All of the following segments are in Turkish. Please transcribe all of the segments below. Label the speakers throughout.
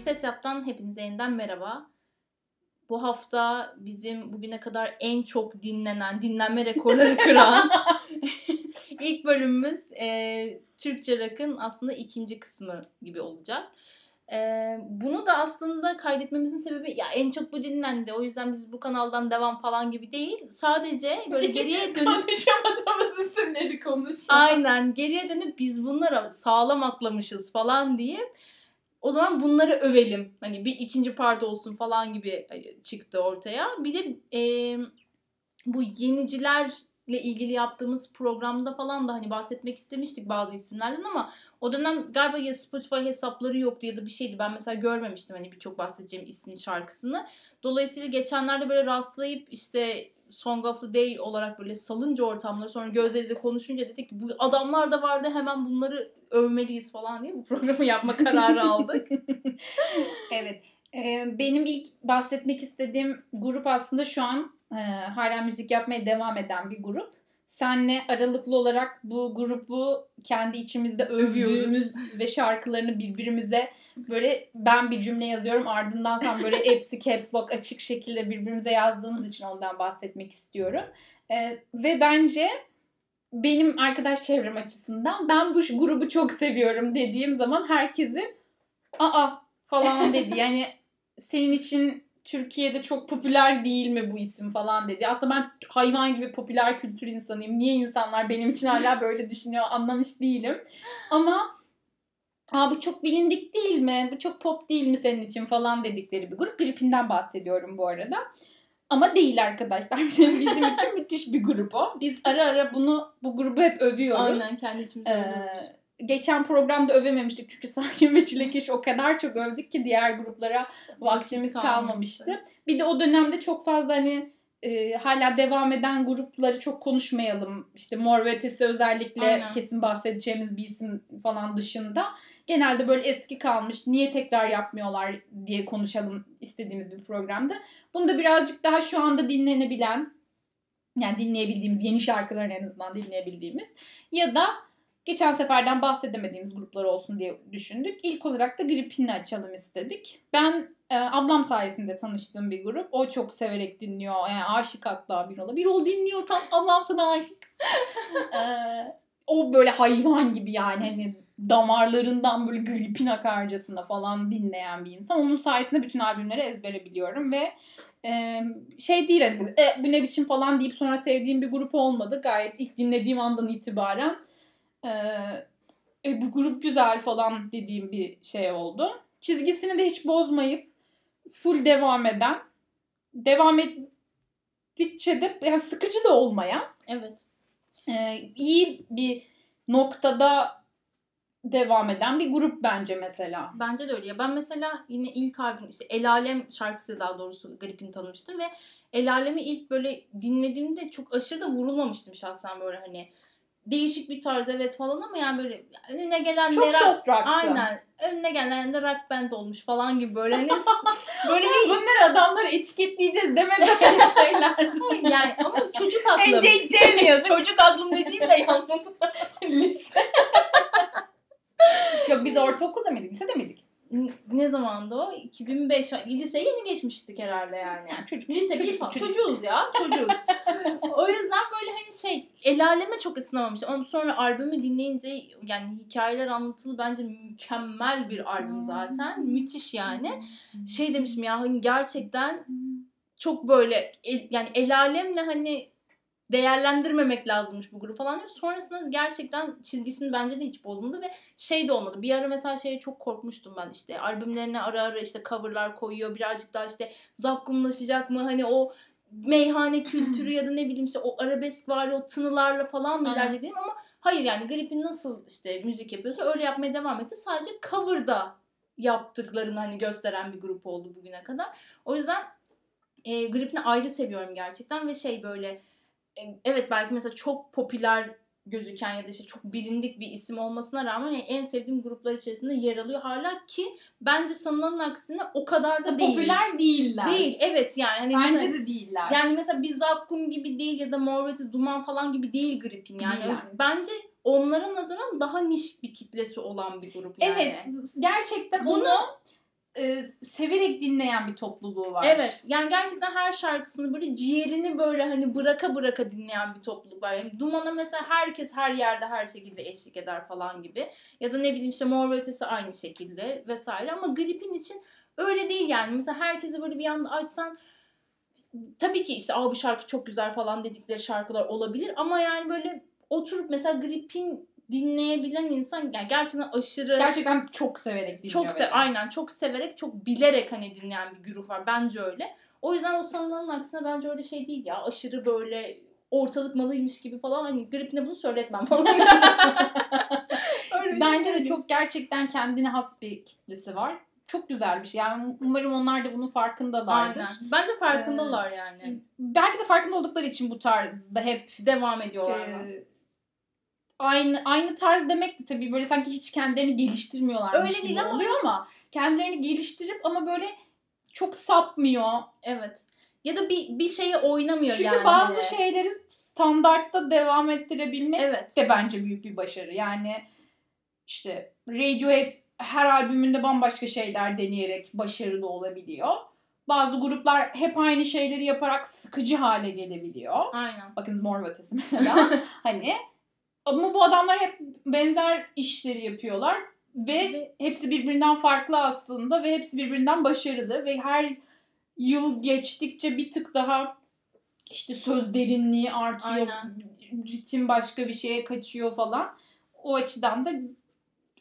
Speaker 1: Ses Yap'tan hepinize yeniden merhaba. Bu hafta bizim bugüne kadar en çok dinlenen, dinlenme rekorları kıran ilk bölümümüz e, Türkçe Rock'ın aslında ikinci kısmı gibi olacak. E, bunu da aslında kaydetmemizin sebebi ya en çok bu dinlendi. O yüzden biz bu kanaldan devam falan gibi değil. Sadece böyle geriye dönüp
Speaker 2: Konuşamadığımız isimleri konuş.
Speaker 1: Aynen geriye dönüp biz bunlara sağlam atlamışız falan diye o zaman bunları övelim. Hani bir ikinci part olsun falan gibi çıktı ortaya. Bir de e, bu yenicilerle ilgili yaptığımız programda falan da hani bahsetmek istemiştik bazı isimlerden ama o dönem galiba ya Spotify hesapları yoktu ya da bir şeydi. Ben mesela görmemiştim hani birçok bahsedeceğim ismin şarkısını. Dolayısıyla geçenlerde böyle rastlayıp işte Song of the Day olarak böyle salınca ortamları sonra gözleriyle konuşunca dedik ki bu adamlar da vardı hemen bunları övmeliyiz falan diye bu programı yapma kararı aldık.
Speaker 2: evet. Ee, benim ilk bahsetmek istediğim grup aslında şu an e, hala müzik yapmaya devam eden bir grup. Senle aralıklı olarak bu grubu kendi içimizde övdüğümüz ve şarkılarını birbirimize böyle ben bir cümle yazıyorum ardından sen böyle hepsi caps lock açık şekilde birbirimize yazdığımız için ondan bahsetmek istiyorum. Ee, ve bence benim arkadaş çevrem açısından ben bu grubu çok seviyorum dediğim zaman herkesin aa falan dedi. Yani senin için Türkiye'de çok popüler değil mi bu isim falan dedi. Aslında ben hayvan gibi popüler kültür insanıyım. Niye insanlar benim için hala böyle düşünüyor anlamış değilim. Ama Aa, bu çok bilindik değil mi? Bu çok pop değil mi senin için falan dedikleri bir grup. Gripin'den bahsediyorum bu arada. Ama değil arkadaşlar. Bizim için müthiş bir grup o. Biz ara ara bunu bu grubu hep övüyoruz.
Speaker 1: Aynen kendi içimizde
Speaker 2: ee, geçen programda övememiştik çünkü Sakin ve Çilekeş o kadar çok övdük ki diğer gruplara vaktimiz kalmamıştı. Bir de o dönemde çok fazla hani e, hala devam eden grupları çok konuşmayalım. İşte Mor ve Ötesi özellikle Aynen. kesin bahsedeceğimiz bir isim falan dışında. Genelde böyle eski kalmış, niye tekrar yapmıyorlar diye konuşalım istediğimiz bir programda. Bunu da birazcık daha şu anda dinlenebilen, yani dinleyebildiğimiz, yeni şarkıların en azından dinleyebildiğimiz ya da geçen seferden bahsedemediğimiz gruplar olsun diye düşündük. İlk olarak da Gripin'i açalım istedik. Ben e, ablam sayesinde tanıştığım bir grup. O çok severek dinliyor. Yani aşık hatta bir ola. Bir ol dinliyorsan ablam sana aşık. e, o böyle hayvan gibi yani hani damarlarından böyle gripin akarcasında falan dinleyen bir insan. Onun sayesinde bütün albümleri ezbere biliyorum ve e, şey değil hani e, bu ne biçim falan deyip sonra sevdiğim bir grup olmadı. Gayet ilk dinlediğim andan itibaren e, e, bu grup güzel falan dediğim bir şey oldu. Çizgisini de hiç bozmayıp full devam eden, devam ettikçe de yani sıkıcı da olmayan,
Speaker 1: evet.
Speaker 2: E, iyi bir noktada devam eden bir grup bence mesela.
Speaker 1: Bence de öyle. Ya ben mesela yine ilk albüm işte El Alem şarkısı daha doğrusu Grip'ini tanımıştım ve El Alem'i ilk böyle dinlediğimde çok aşırı da vurulmamıştım şahsen böyle hani değişik bir tarz evet falan ama yani böyle önüne gelen
Speaker 2: Çok soft rock'tı.
Speaker 1: Aynen. Önüne gelen de rock band olmuş falan gibi böyle hani böyle
Speaker 2: bir bunları adamları etiketleyeceğiz deme böyle şeyler.
Speaker 1: yani ama çocuk aklım.
Speaker 2: Önce hiç
Speaker 1: çocuk aklım dediğim de yalnız
Speaker 2: lise. Yok biz ortaokulda mıydık? Lisede miydik?
Speaker 1: Ne zamandı o? 2005 liseye yeni geçmiştik herhalde yani. yani çocuk, Lise çocuk, bir falan. Çocuk. Çocuğuz ya. Çocuğuz. o yüzden böyle hani şey el aleme çok ısınamamıştım. Ama sonra albümü dinleyince yani hikayeler anlatılı bence mükemmel bir albüm zaten. Müthiş yani. Şey demişim ya hani gerçekten çok böyle el, yani el alemle hani değerlendirmemek lazımmış bu grup falan diyor. Sonrasında gerçekten çizgisini bence de hiç bozmadı ve şey de olmadı. Bir ara mesela şeye çok korkmuştum ben işte. Albümlerine ara ara işte coverlar koyuyor. Birazcık daha işte zakkumlaşacak mı? Hani o meyhane kültürü ya da ne bileyim işte o arabesk var o tınılarla falan mı ilerleyecek dedim ama hayır yani Grip'in nasıl işte müzik yapıyorsa öyle yapmaya devam etti. Sadece cover'da yaptıklarını hani gösteren bir grup oldu bugüne kadar. O yüzden e, Grip'ini ayrı seviyorum gerçekten ve şey böyle evet belki mesela çok popüler gözüken ya da işte çok bilindik bir isim olmasına rağmen yani en sevdiğim gruplar içerisinde yer alıyor. Hala ki bence sanılanın aksine o kadar da değil.
Speaker 2: Popüler değiller.
Speaker 1: Değil evet yani. Hani
Speaker 2: bence
Speaker 1: mesela,
Speaker 2: de değiller.
Speaker 1: Yani mesela bir Zakkum gibi değil ya da Mor Duman falan gibi değil Grip'in yani. Değiller. Bence onlara nazaran daha niş bir kitlesi olan bir grup yani.
Speaker 2: Evet gerçekten bunu, bunu e, severek dinleyen bir topluluğu var.
Speaker 1: Evet. Yani gerçekten her şarkısını böyle ciğerini böyle hani bıraka bıraka dinleyen bir topluluk var. Yani Duman'a mesela herkes her yerde her şekilde eşlik eder falan gibi. Ya da ne bileyim işte Mor Ötesi aynı şekilde vesaire. Ama Gripin için öyle değil yani. Mesela herkese böyle bir anda açsan tabii ki işte Aa, bu şarkı çok güzel falan dedikleri şarkılar olabilir. Ama yani böyle oturup mesela Gripin dinleyebilen insan yani gerçekten aşırı
Speaker 2: Gerçekten çok severek dinliyor.
Speaker 1: çok se aynen çok severek çok bilerek hani dinleyen bir güruh var bence öyle. O yüzden o sanılanın aksine bence öyle şey değil ya aşırı böyle ortalık malıymış gibi falan hani gripine bunu söyletmem falan. Öyle şey
Speaker 2: Bence de çok gerçekten kendine has bir kitlesi var. Çok güzel bir şey. Yani umarım onlar da bunun farkındalardır.
Speaker 1: Aynen. Bence farkındalar yani.
Speaker 2: Belki de farkında oldukları için bu tarzda hep
Speaker 1: Devam ediyorlar
Speaker 2: e, aynı aynı tarz demek de tabii böyle sanki hiç kendilerini geliştirmiyorlarmış
Speaker 1: Öyle değil ama-
Speaker 2: oluyor ama kendilerini geliştirip ama böyle çok sapmıyor.
Speaker 1: Evet. Ya da bir bir şeye oynamıyor
Speaker 2: Çünkü
Speaker 1: yani.
Speaker 2: bazı
Speaker 1: hani.
Speaker 2: şeyleri standartta devam ettirebilmek
Speaker 1: Evet.
Speaker 2: de bence büyük bir başarı. Yani işte Radiohead her albümünde bambaşka şeyler deneyerek başarılı olabiliyor. Bazı gruplar hep aynı şeyleri yaparak sıkıcı hale gelebiliyor.
Speaker 1: Aynen.
Speaker 2: Bakınız Mor ve Ötesi mesela. hani ama bu adamlar hep benzer işleri yapıyorlar ve hepsi birbirinden farklı aslında ve hepsi birbirinden başarılı ve her yıl geçtikçe bir tık daha işte söz derinliği artıyor,
Speaker 1: Aynen.
Speaker 2: ritim başka bir şeye kaçıyor falan. O açıdan da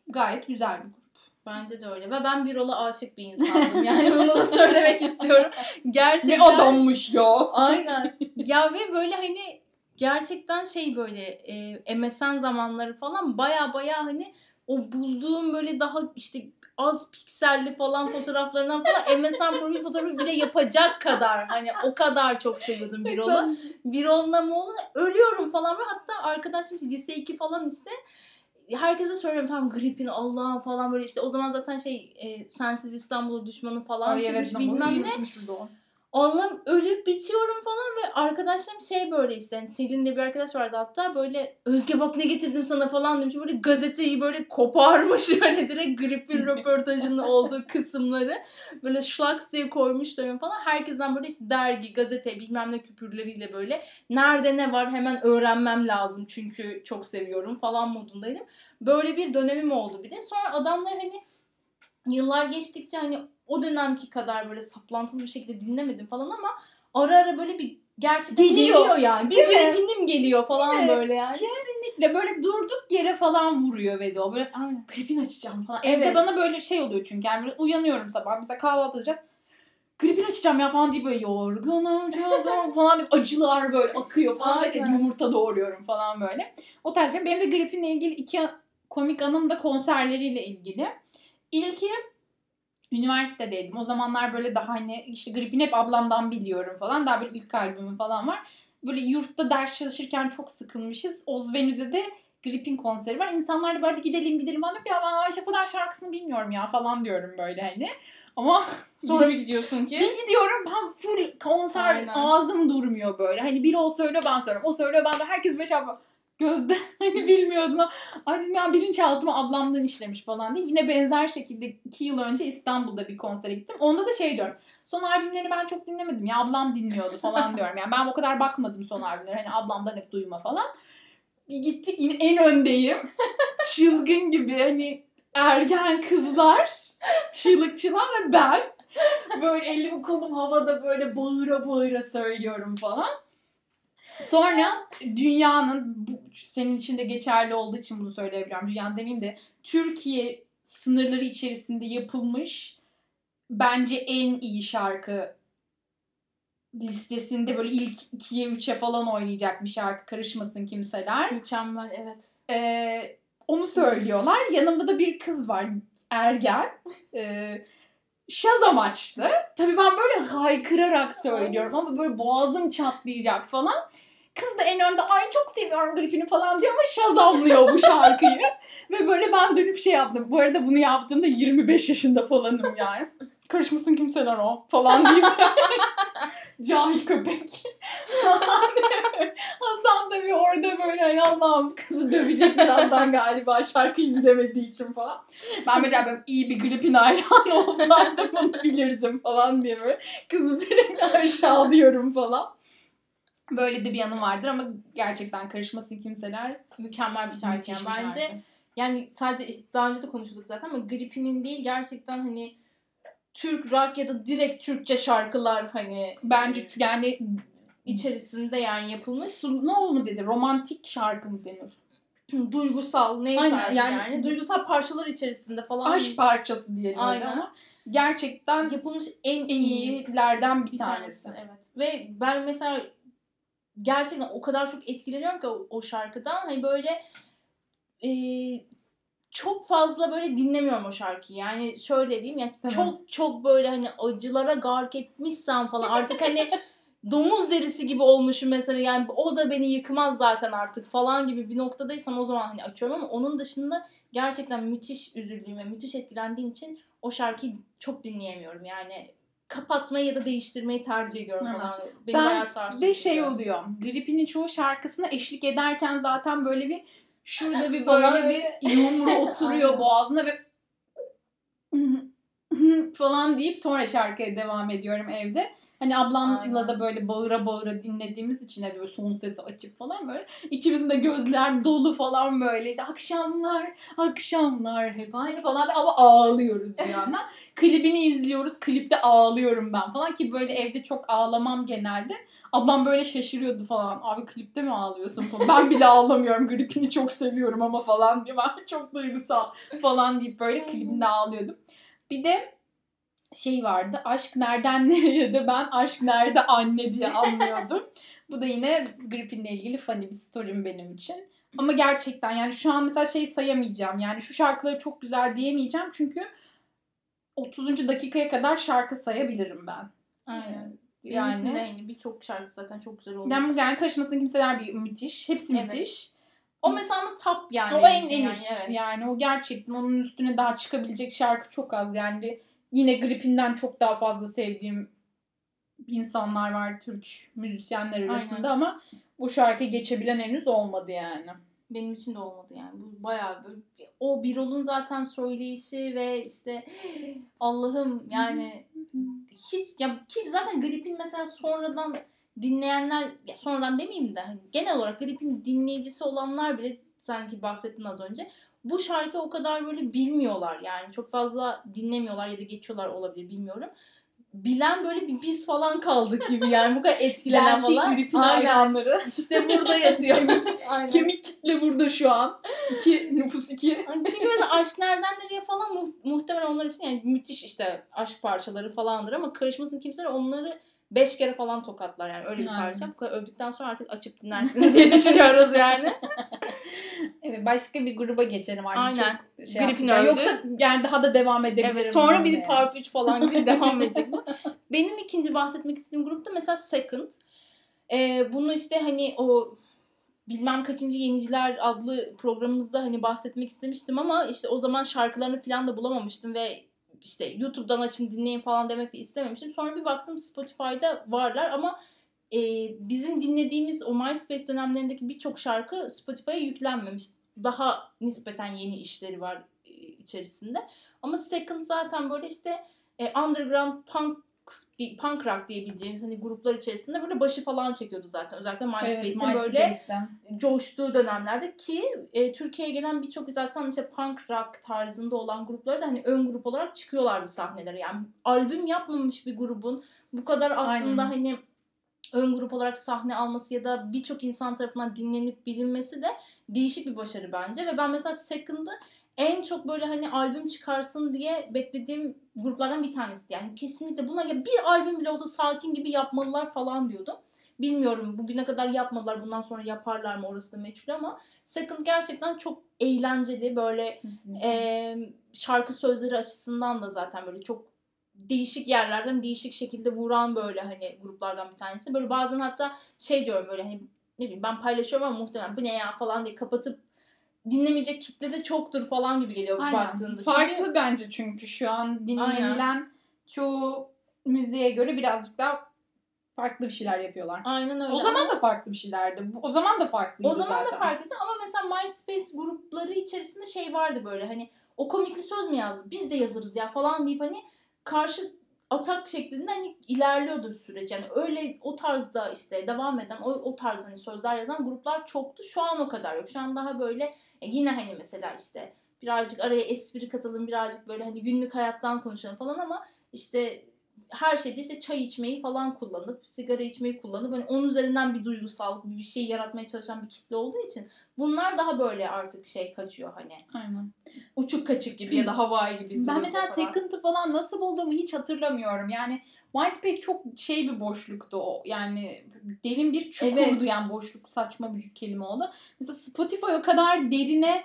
Speaker 2: gayet güzel bir grup.
Speaker 1: Bence de öyle. Ve ben Birol'a aşık bir insandım. Yani bunu da söylemek istiyorum. Gerçekten.
Speaker 2: Ne adammış ya.
Speaker 1: Aynen. Ya ve böyle hani gerçekten şey böyle e, MSN zamanları falan baya baya hani o bulduğum böyle daha işte az pikselli falan fotoğraflarından falan MSN profil fotoğrafı bile yapacak kadar hani o kadar çok seviyordum Birol'u. Birol Namoğlu ölüyorum falan ve hatta arkadaşım işte lise 2 falan işte herkese söylüyorum tamam gripin Allah'ım falan böyle işte o zaman zaten şey e, sensiz İstanbul'a düşmanı falan
Speaker 2: Ay
Speaker 1: çıkmış
Speaker 2: evet
Speaker 1: bilmem ne. Allah'ım ölüp bitiyorum falan ve arkadaşlarım şey böyle işte hani Selin diye bir arkadaş vardı hatta böyle Özge bak ne getirdim sana falan demiş. Böyle gazeteyi böyle koparmış böyle direkt gripin röportajının olduğu kısımları. Böyle şlaks diye koymuşlar önüme falan. Herkesten böyle işte dergi gazete bilmem ne küpürleriyle böyle nerede ne var hemen öğrenmem lazım çünkü çok seviyorum falan modundaydım. Böyle bir dönemim oldu bir de. Sonra adamlar hani yıllar geçtikçe hani o dönemki kadar böyle saplantılı bir şekilde dinlemedim falan ama ara ara böyle bir gerçekten
Speaker 2: Geliyor.
Speaker 1: geliyor, yani. Bir gripinim geliyor falan
Speaker 2: Değil mi?
Speaker 1: böyle yani.
Speaker 2: Kesinlikle böyle durduk yere falan vuruyor ve o böyle
Speaker 1: Aynen.
Speaker 2: gripin açacağım falan.
Speaker 1: Evet.
Speaker 2: Evde bana böyle şey oluyor çünkü yani böyle uyanıyorum sabah mesela kahvaltı edeceğim. Gripin açacağım ya falan diye böyle yorgunum yorgunum falan diye acılar böyle akıyor falan. İşte
Speaker 1: Aynen.
Speaker 2: yumurta doğruyorum falan böyle. O tarz. Benim de gripinle ilgili iki komik anım da konserleriyle ilgili. İlki üniversitedeydim. O zamanlar böyle daha hani işte gripin hep ablamdan biliyorum falan. Daha bir ilk albümü falan var. Böyle yurtta ders çalışırken çok sıkılmışız. Ozvenü'de de gripin konseri var. İnsanlar da böyle hadi gidelim gidelim falan. Ya ben bu kadar şarkısını bilmiyorum ya falan diyorum böyle hani. Ama
Speaker 1: Sonra bir gidiyorsun ki.
Speaker 2: bir gidiyorum ben full konser
Speaker 1: Aynen.
Speaker 2: ağzım durmuyor böyle. Hani biri o söylüyor ben söylüyorum. O söylüyor ben de herkes böyle şey yapıyor. Gözde hani bilmiyordum. Ay dedim ya bilinçaltıma ablamdan işlemiş falan diye. Yine benzer şekilde iki yıl önce İstanbul'da bir konsere gittim. Onda da şey diyorum. Son albümlerini ben çok dinlemedim ya ablam dinliyordu falan diyorum. Yani ben o kadar bakmadım son albümlere. Hani ablamdan hep duyma falan. Bir gittik yine en öndeyim. Çılgın gibi hani ergen kızlar. Çığlıkçılar ve ben. Böyle elimi kolum havada böyle bağıra bağıra söylüyorum falan. Sonra dünyanın, bu senin için de geçerli olduğu için bunu söyleyebiliyorum. Dünyanın demeyeyim de Türkiye sınırları içerisinde yapılmış bence en iyi şarkı listesinde böyle ilk ikiye üçe falan oynayacak bir şarkı karışmasın kimseler.
Speaker 1: Mükemmel evet.
Speaker 2: Ee, onu söylüyorlar. Yanımda da bir kız var ergen. Ee, Şazam açtı. Tabii ben böyle haykırarak söylüyorum ama böyle boğazım çatlayacak falan. Kız da en önde ay çok seviyorum gripini falan diyor ama şazamlıyor bu şarkıyı. Ve böyle ben dönüp şey yaptım. Bu arada bunu yaptığımda 25 yaşında falanım yani. Karışmasın kimseler o falan diyeyim. Cahil köpek. Hasan da bir orada böyle "Ay Allah'ım kızı dövecek birazdan galiba şarkıyı bilemediği için falan. Ben mesela böyle iyi bir gripin hayranı olsaydım bunu bilirdim falan diye böyle kızı sürekli aşağılıyorum falan. Böyle de bir yanım vardır ama gerçekten karışmasın kimseler.
Speaker 1: Mükemmel bir şarkı yani. Bence
Speaker 2: şarkı.
Speaker 1: yani sadece daha önce de konuştuk zaten ama Gripin'in değil gerçekten hani Türk rock ya da direkt Türkçe şarkılar hani
Speaker 2: Bence
Speaker 1: e,
Speaker 2: yani
Speaker 1: içerisinde yani yapılmış
Speaker 2: ne mu dedi? Romantik şarkı mı denir?
Speaker 1: duygusal neyse
Speaker 2: Aynen,
Speaker 1: artık
Speaker 2: yani-
Speaker 1: yani, duygusal parçalar içerisinde falan
Speaker 2: Aşk parçası diyelim
Speaker 1: Aynen.
Speaker 2: ama gerçekten
Speaker 1: yapılmış en,
Speaker 2: en
Speaker 1: iyi
Speaker 2: iyilerden bir,
Speaker 1: bir
Speaker 2: tanesi.
Speaker 1: tanesi. Evet. Ve ben mesela gerçekten o kadar çok etkileniyorum ki o, o şarkıdan. Hani böyle e, çok fazla böyle dinlemiyorum o şarkıyı. Yani şöyle diyeyim yani
Speaker 2: Tamam.
Speaker 1: çok çok böyle hani acılara gark etmişsem falan artık hani domuz derisi gibi olmuşum mesela yani o da beni yıkmaz zaten artık falan gibi bir noktadaysam o zaman hani açıyorum ama onun dışında gerçekten müthiş üzüldüğüm ve müthiş etkilendiğim için o şarkıyı çok dinleyemiyorum. Yani kapatmayı ya da değiştirmeyi tercih ediyorum
Speaker 2: Aha.
Speaker 1: falan. Beni
Speaker 2: Ben
Speaker 1: bayağı sarsıyor.
Speaker 2: De şey oluyor. Grip'inin çoğu şarkısına eşlik ederken zaten böyle bir şurada bir böyle bir yumru oturuyor boğazına ve falan deyip sonra şarkıya devam ediyorum evde. Hani ablamla
Speaker 1: Aynen.
Speaker 2: da böyle bağıra bağıra dinlediğimiz için evde böyle son sesi açıp falan böyle ikimizin de gözler dolu falan böyle işte akşamlar akşamlar hep aynı falan ama ağlıyoruz bir yandan. Klibini izliyoruz klipte ağlıyorum ben falan ki böyle evde çok ağlamam genelde. Ablam böyle şaşırıyordu falan. Abi klipte mi ağlıyorsun falan. Ben bile ağlamıyorum. Gripini çok seviyorum ama falan diye. Ben çok duygusal falan deyip böyle klibinde ağlıyordum. Bir de şey vardı. Aşk nereden nereye de ben aşk nerede anne diye anlıyordum. Bu da yine gripinle ilgili funny bir story'm benim için. Ama gerçekten yani şu an mesela şey sayamayacağım. Yani şu şarkıları çok güzel diyemeyeceğim. Çünkü 30. dakikaya kadar şarkı sayabilirim ben.
Speaker 1: Aynen. Benim
Speaker 2: Yani.
Speaker 1: için de hani birçok şarkı zaten çok güzel olduğu
Speaker 2: Yani yani karışmasın kimseler bir müthiş. Hepsi
Speaker 1: Evet.
Speaker 2: müthiş.
Speaker 1: O mesela ama top yani.
Speaker 2: o en en
Speaker 1: yani,
Speaker 2: üst.
Speaker 1: evet.
Speaker 2: Yani o gerçekten onun üstüne daha çıkabilecek şarkı çok az. Yani yine Grip'inden çok daha fazla sevdiğim insanlar var Türk müzisyenler arasında ama bu şarkıyı geçebilen henüz olmadı yani.
Speaker 1: Benim için de olmadı yani. Bu bayağı böyle o Birol'un zaten söyleyişi ve işte Allah'ım yani hiç ya ki zaten Grip'in mesela sonradan dinleyenler ya sonradan demeyeyim de hani genel olarak Grip'in dinleyicisi olanlar bile sanki bahsettin az önce. Bu şarkı o kadar böyle bilmiyorlar yani çok fazla dinlemiyorlar ya da geçiyorlar olabilir bilmiyorum. Bilen böyle bir biz falan kaldık gibi yani bu kadar etkilenen
Speaker 2: Gerçek
Speaker 1: falan. Aynen.
Speaker 2: hayranları.
Speaker 1: İşte burada yatıyor. Aynen.
Speaker 2: Kemik kitle burada şu an. İki, nüfus iki.
Speaker 1: Çünkü mesela Aşk Nereden Nereye falan mu- muhtemelen onlar için yani müthiş işte aşk parçaları falandır ama karışmasın kimseler onları beş kere falan tokatlar yani öyle bir parça. Bu kadar övdükten sonra artık açıp dinlersiniz diye düşünüyoruz yani.
Speaker 2: Evet, başka bir gruba geçelim artık.
Speaker 1: Aynen.
Speaker 2: Çok şey
Speaker 1: Grip'in.
Speaker 2: Yani
Speaker 1: övdü.
Speaker 2: Yoksa yani daha da devam edebilirim.
Speaker 1: evet sonra
Speaker 2: ben
Speaker 1: bir
Speaker 2: yani.
Speaker 1: part 3 falan gibi devam edecek bu. Benim ikinci bahsetmek istediğim grupta mesela Second. Ee, bunu işte hani o bilmem kaçıncı Yeniciler adlı programımızda hani bahsetmek istemiştim ama işte o zaman şarkılarını falan da bulamamıştım ve işte YouTube'dan açın dinleyin falan demek de istememiştim. Sonra bir baktım Spotify'da varlar ama e, bizim dinlediğimiz o MySpace dönemlerindeki birçok şarkı Spotify'a yüklenmemiş. Daha nispeten yeni işleri var e, içerisinde. Ama Second zaten böyle işte e, underground punk punk rock diyebileceğimiz hani gruplar içerisinde böyle başı falan çekiyordu zaten. Özellikle MySpace'in
Speaker 2: Evet,
Speaker 1: böyle coştuğu dönemlerde ki e, Türkiye'ye gelen birçok zaten işte punk rock tarzında olan grupları da hani ön grup olarak çıkıyorlardı sahnelere. Yani albüm yapmamış bir grubun bu kadar aslında
Speaker 2: Aynen.
Speaker 1: hani ön grup olarak sahne alması ya da birçok insan tarafından dinlenip bilinmesi de değişik bir başarı bence. Ve ben mesela Second'ı en çok böyle hani albüm çıkarsın diye beklediğim gruplardan bir tanesi. Yani kesinlikle bunlar ya bir albüm bile olsa sakin gibi yapmalılar falan diyordum. Bilmiyorum bugüne kadar yapmadılar bundan sonra yaparlar mı orası da meçhul ama Second gerçekten çok eğlenceli böyle
Speaker 2: Kesinlikle.
Speaker 1: e, şarkı sözleri açısından da zaten böyle çok değişik yerlerden değişik şekilde vuran böyle hani gruplardan bir tanesi. Böyle bazen hatta şey diyorum böyle hani ne bileyim ben paylaşıyorum ama muhtemelen bu ne ya falan diye kapatıp dinlemeyecek kitle de çoktur falan gibi geliyor
Speaker 2: Aynen.
Speaker 1: baktığında.
Speaker 2: Farklı
Speaker 1: Çünkü
Speaker 2: bence çünkü şu an dinlenilen çoğu müziğe göre birazcık daha farklı bir şeyler yapıyorlar.
Speaker 1: Aynen öyle.
Speaker 2: O zaman
Speaker 1: ama-
Speaker 2: da farklı bir şeylerdi. O zaman da farklıydı
Speaker 1: o zaman
Speaker 2: zaten.
Speaker 1: da farklıydı ama mesela MySpace grupları içerisinde şey vardı böyle hani o komikli söz mü yazdı biz de yazarız ya falan deyip hani karşı atak şeklinde hani ilerliyordu süreç. Yani öyle o tarzda işte devam eden o, o tarz hani sözler yazan gruplar çoktu. Şu an o kadar yok. Şu an daha böyle e, yine hani mesela işte birazcık araya espri katalım birazcık böyle hani günlük hayattan konuşalım falan ama işte her şeyde işte çay içmeyi falan kullanıp sigara içmeyi kullanıp hani onun üzerinden bir duygusal bir şey yaratmaya çalışan bir kitle olduğu için bunlar daha böyle artık şey kaçıyor hani
Speaker 2: Aynen.
Speaker 1: uçuk kaçık gibi ya da havai gibi.
Speaker 2: Ben mesela
Speaker 1: falan.
Speaker 2: Second'ı falan nasıl bulduğumu hiç hatırlamıyorum. Yani MySpace çok şey bir boşluktu o. Yani derin bir çukurdu
Speaker 1: Evet.
Speaker 2: yani boşluk saçma bir kelime oldu. Mesela Spotify o kadar derine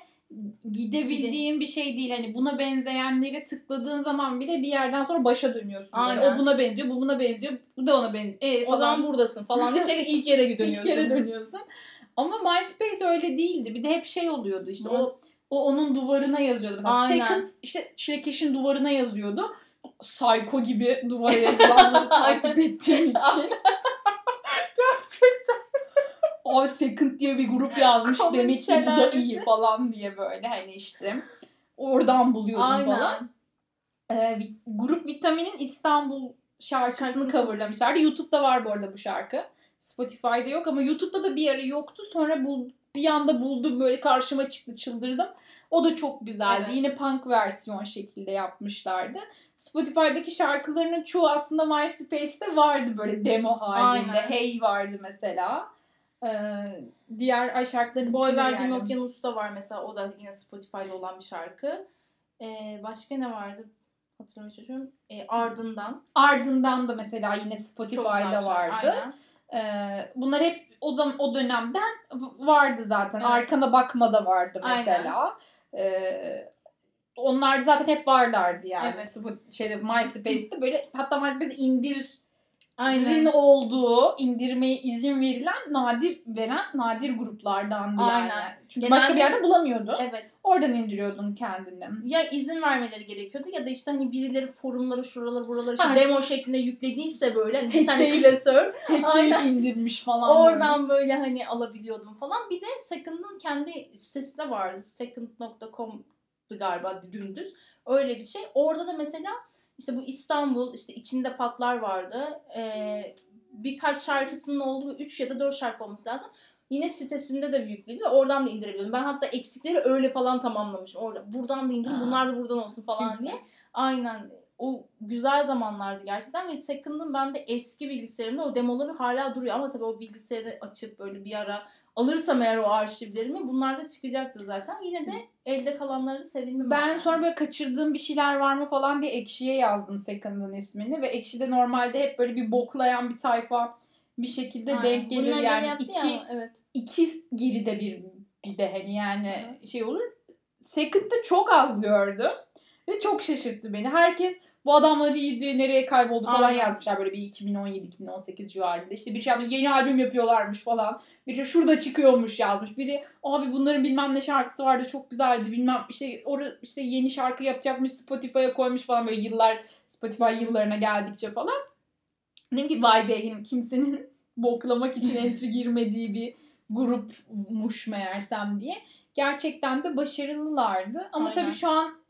Speaker 2: gidebildiğim bir şey değil. Hani buna benzeyenleri tıkladığın zaman bile bir yerden sonra başa dönüyorsun. Böyle.
Speaker 1: Aynen.
Speaker 2: O buna benziyor, bu buna benziyor, bu da ona benziyor. E,
Speaker 1: o zaman buradasın falan tekrar ilk yere dönüyorsun.
Speaker 2: İlk yere dönüyorsun. Ama MySpace öyle değildi. Bir de hep şey oluyordu işte o o onun duvarına yazıyordu. Mesela
Speaker 1: Aynen.
Speaker 2: Second işte Şirekeş'in duvarına yazıyordu. Psycho gibi duvara yazılanları takip ettiğim için. Gerçekten. Abi Second diye bir grup yazmış
Speaker 1: Komik
Speaker 2: demek ki bu da iyi falan diye böyle hani işte. Oradan buluyordum
Speaker 1: Aynen.
Speaker 2: falan. Ee, grup Vitamin'in İstanbul Şarkısını- coverlamışlardı. YouTube'da var bu arada bu şarkı. Spotify'da yok ama YouTube'da da bir ara yoktu. Sonra bul, bir anda buldum böyle karşıma çıktı çıldırdım. O da çok güzeldi.
Speaker 1: Evet.
Speaker 2: Yine punk versiyon şekilde yapmışlardı. Spotify'daki şarkılarının çoğu aslında MySpace'te vardı böyle demo halinde.
Speaker 1: Aynen.
Speaker 2: Hey vardı mesela. Ee, diğer ay şarkıların
Speaker 1: Boy verdiğim
Speaker 2: yani.
Speaker 1: okyanusta var mesela o da yine Spotify'da olan bir şarkı. Ee, başka ne vardı? Hatırlamaya çalışıyorum. Ee, ardından.
Speaker 2: Ardından da mesela yine Spotify'da
Speaker 1: şarkı,
Speaker 2: vardı.
Speaker 1: aynen.
Speaker 2: Ee, bunlar hep o, da, o dönemden vardı zaten.
Speaker 1: Evet.
Speaker 2: Arkana bakma da vardı mesela. Ee, onlar zaten hep varlardı yani.
Speaker 1: Evet.
Speaker 2: Spo- şeyde MySpace'te böyle hatta MySpace'de indirin
Speaker 1: Aynen.
Speaker 2: olduğu, indirmeye izin verilen nadir veren nadir gruplardandı yani.
Speaker 1: Aynen.
Speaker 2: Çünkü
Speaker 1: Genelde-
Speaker 2: başka bir yerde bulamıyordun.
Speaker 1: Evet.
Speaker 2: Oradan indiriyordun kendini.
Speaker 1: Ya izin vermeleri gerekiyordu ya da işte hani birileri forumları şuraları buraları işte demo şeklinde yüklediyse böyle hani bir tane klasör Aynen.
Speaker 2: indirmiş falan. böyle.
Speaker 1: oradan böyle hani alabiliyordum falan. Bir de Second'ın kendi sitesi de vardı. Second.com'dı galiba dümdüz. Öyle bir şey. Orada da mesela işte bu İstanbul işte içinde patlar vardı. Ee, birkaç şarkısının olduğu 3 ya da 4 şarkı olması lazım. Yine sitesinde de yüklüydü ve oradan da indirebiliyordum. Ben hatta eksikleri öyle falan tamamlamışım. Orada buradan da indirin, bunlar da buradan olsun falan
Speaker 2: Güzel.
Speaker 1: diye. Aynen. O güzel zamanlardı gerçekten ve Second'ın bende eski bilgisayarımda o demoları hala duruyor ama tabii o bilgisayarı açıp böyle bir ara alırsam eğer o arşivlerimi bunlar da çıkacaktır zaten. Yine de elde kalanları sevindim.
Speaker 2: Ben
Speaker 1: yani.
Speaker 2: sonra böyle kaçırdığım bir şeyler var mı falan diye Ekşi'ye yazdım Second'ın ismini ve Ekşi'de normalde hep böyle bir boklayan bir tayfa bir şekilde
Speaker 1: Aynen.
Speaker 2: denk gelir
Speaker 1: Emre
Speaker 2: yani iki
Speaker 1: ya, evet.
Speaker 2: iki geride bir bir de hani yani şey olur. Second'da çok az gördüm ve çok şaşırttı beni. Herkes bu adamlar iyiydi, nereye kayboldu falan
Speaker 1: Aynen.
Speaker 2: yazmışlar böyle bir 2017-2018 civarında. İşte bir şey yaptı, yeni albüm yapıyorlarmış falan. Biri şurada çıkıyormuş yazmış. Biri abi bunların bilmem ne şarkısı vardı çok güzeldi bilmem işte orada işte yeni şarkı yapacakmış Spotify'a koymuş falan böyle yıllar Spotify yıllarına geldikçe falan. Dedim ki vay be kimsenin boklamak için entry girmediği bir grupmuş meğersem diye. Gerçekten de başarılılardı. Ama
Speaker 1: Aynen.
Speaker 2: tabii şu an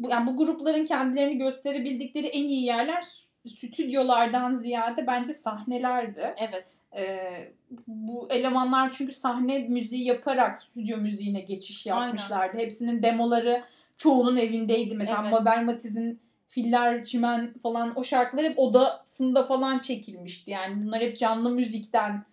Speaker 2: bu, yani bu grupların kendilerini gösterebildikleri en iyi yerler stüdyolardan ziyade bence sahnelerdi.
Speaker 1: Evet.
Speaker 2: Ee, bu elemanlar çünkü sahne müziği yaparak stüdyo müziğine geçiş yapmışlardı. Hepsinin demoları çoğunun evindeydi. Mesela
Speaker 1: Evet.
Speaker 2: Mabel Matiz'in Filler, Çimen falan o şarkılar hep odasında falan çekilmişti. Yani bunlar hep canlı müzikten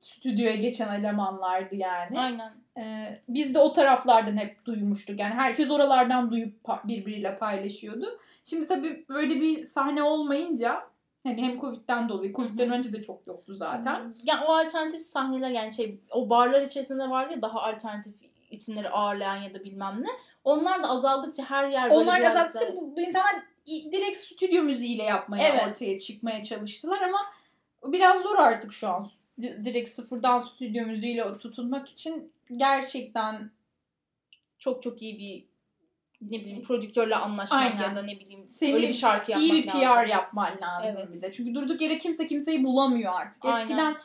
Speaker 2: stüdyoya geçen elemanlardı yani.
Speaker 1: Aynen.
Speaker 2: Ee, biz de o taraflardan hep duymuştuk. Yani herkes oralardan duyup birbiriyle paylaşıyordu. Şimdi tabii böyle bir sahne olmayınca hani hem Covid'den dolayı, Covid'den önce de çok yoktu zaten.
Speaker 1: Ya o alternatif sahneler yani şey o barlar içerisinde vardı ya daha alternatif isimleri ağırlayan ya da bilmem ne. Onlar da azaldıkça her yer böyle
Speaker 2: Onlar
Speaker 1: biraz
Speaker 2: zaten
Speaker 1: da-
Speaker 2: bu, insanlar direkt stüdyo müziğiyle yapmaya
Speaker 1: Evet.
Speaker 2: ortaya çıkmaya çalıştılar ama biraz zor artık şu an. Di- Direkt sıfırdan stüdyo müziğiyle tutunmak için gerçekten
Speaker 1: çok çok iyi bir ne bileyim prodüktörle anlaşmak
Speaker 2: Aynen.
Speaker 1: ya da ne bileyim
Speaker 2: Seni
Speaker 1: öyle bir şarkı yapmak
Speaker 2: iyi bir PR
Speaker 1: lazım.
Speaker 2: yapman lazım
Speaker 1: Evet.
Speaker 2: bir de. Çünkü durduk yere kimse kimseyi bulamıyor artık.
Speaker 1: Aynen.
Speaker 2: Eskiden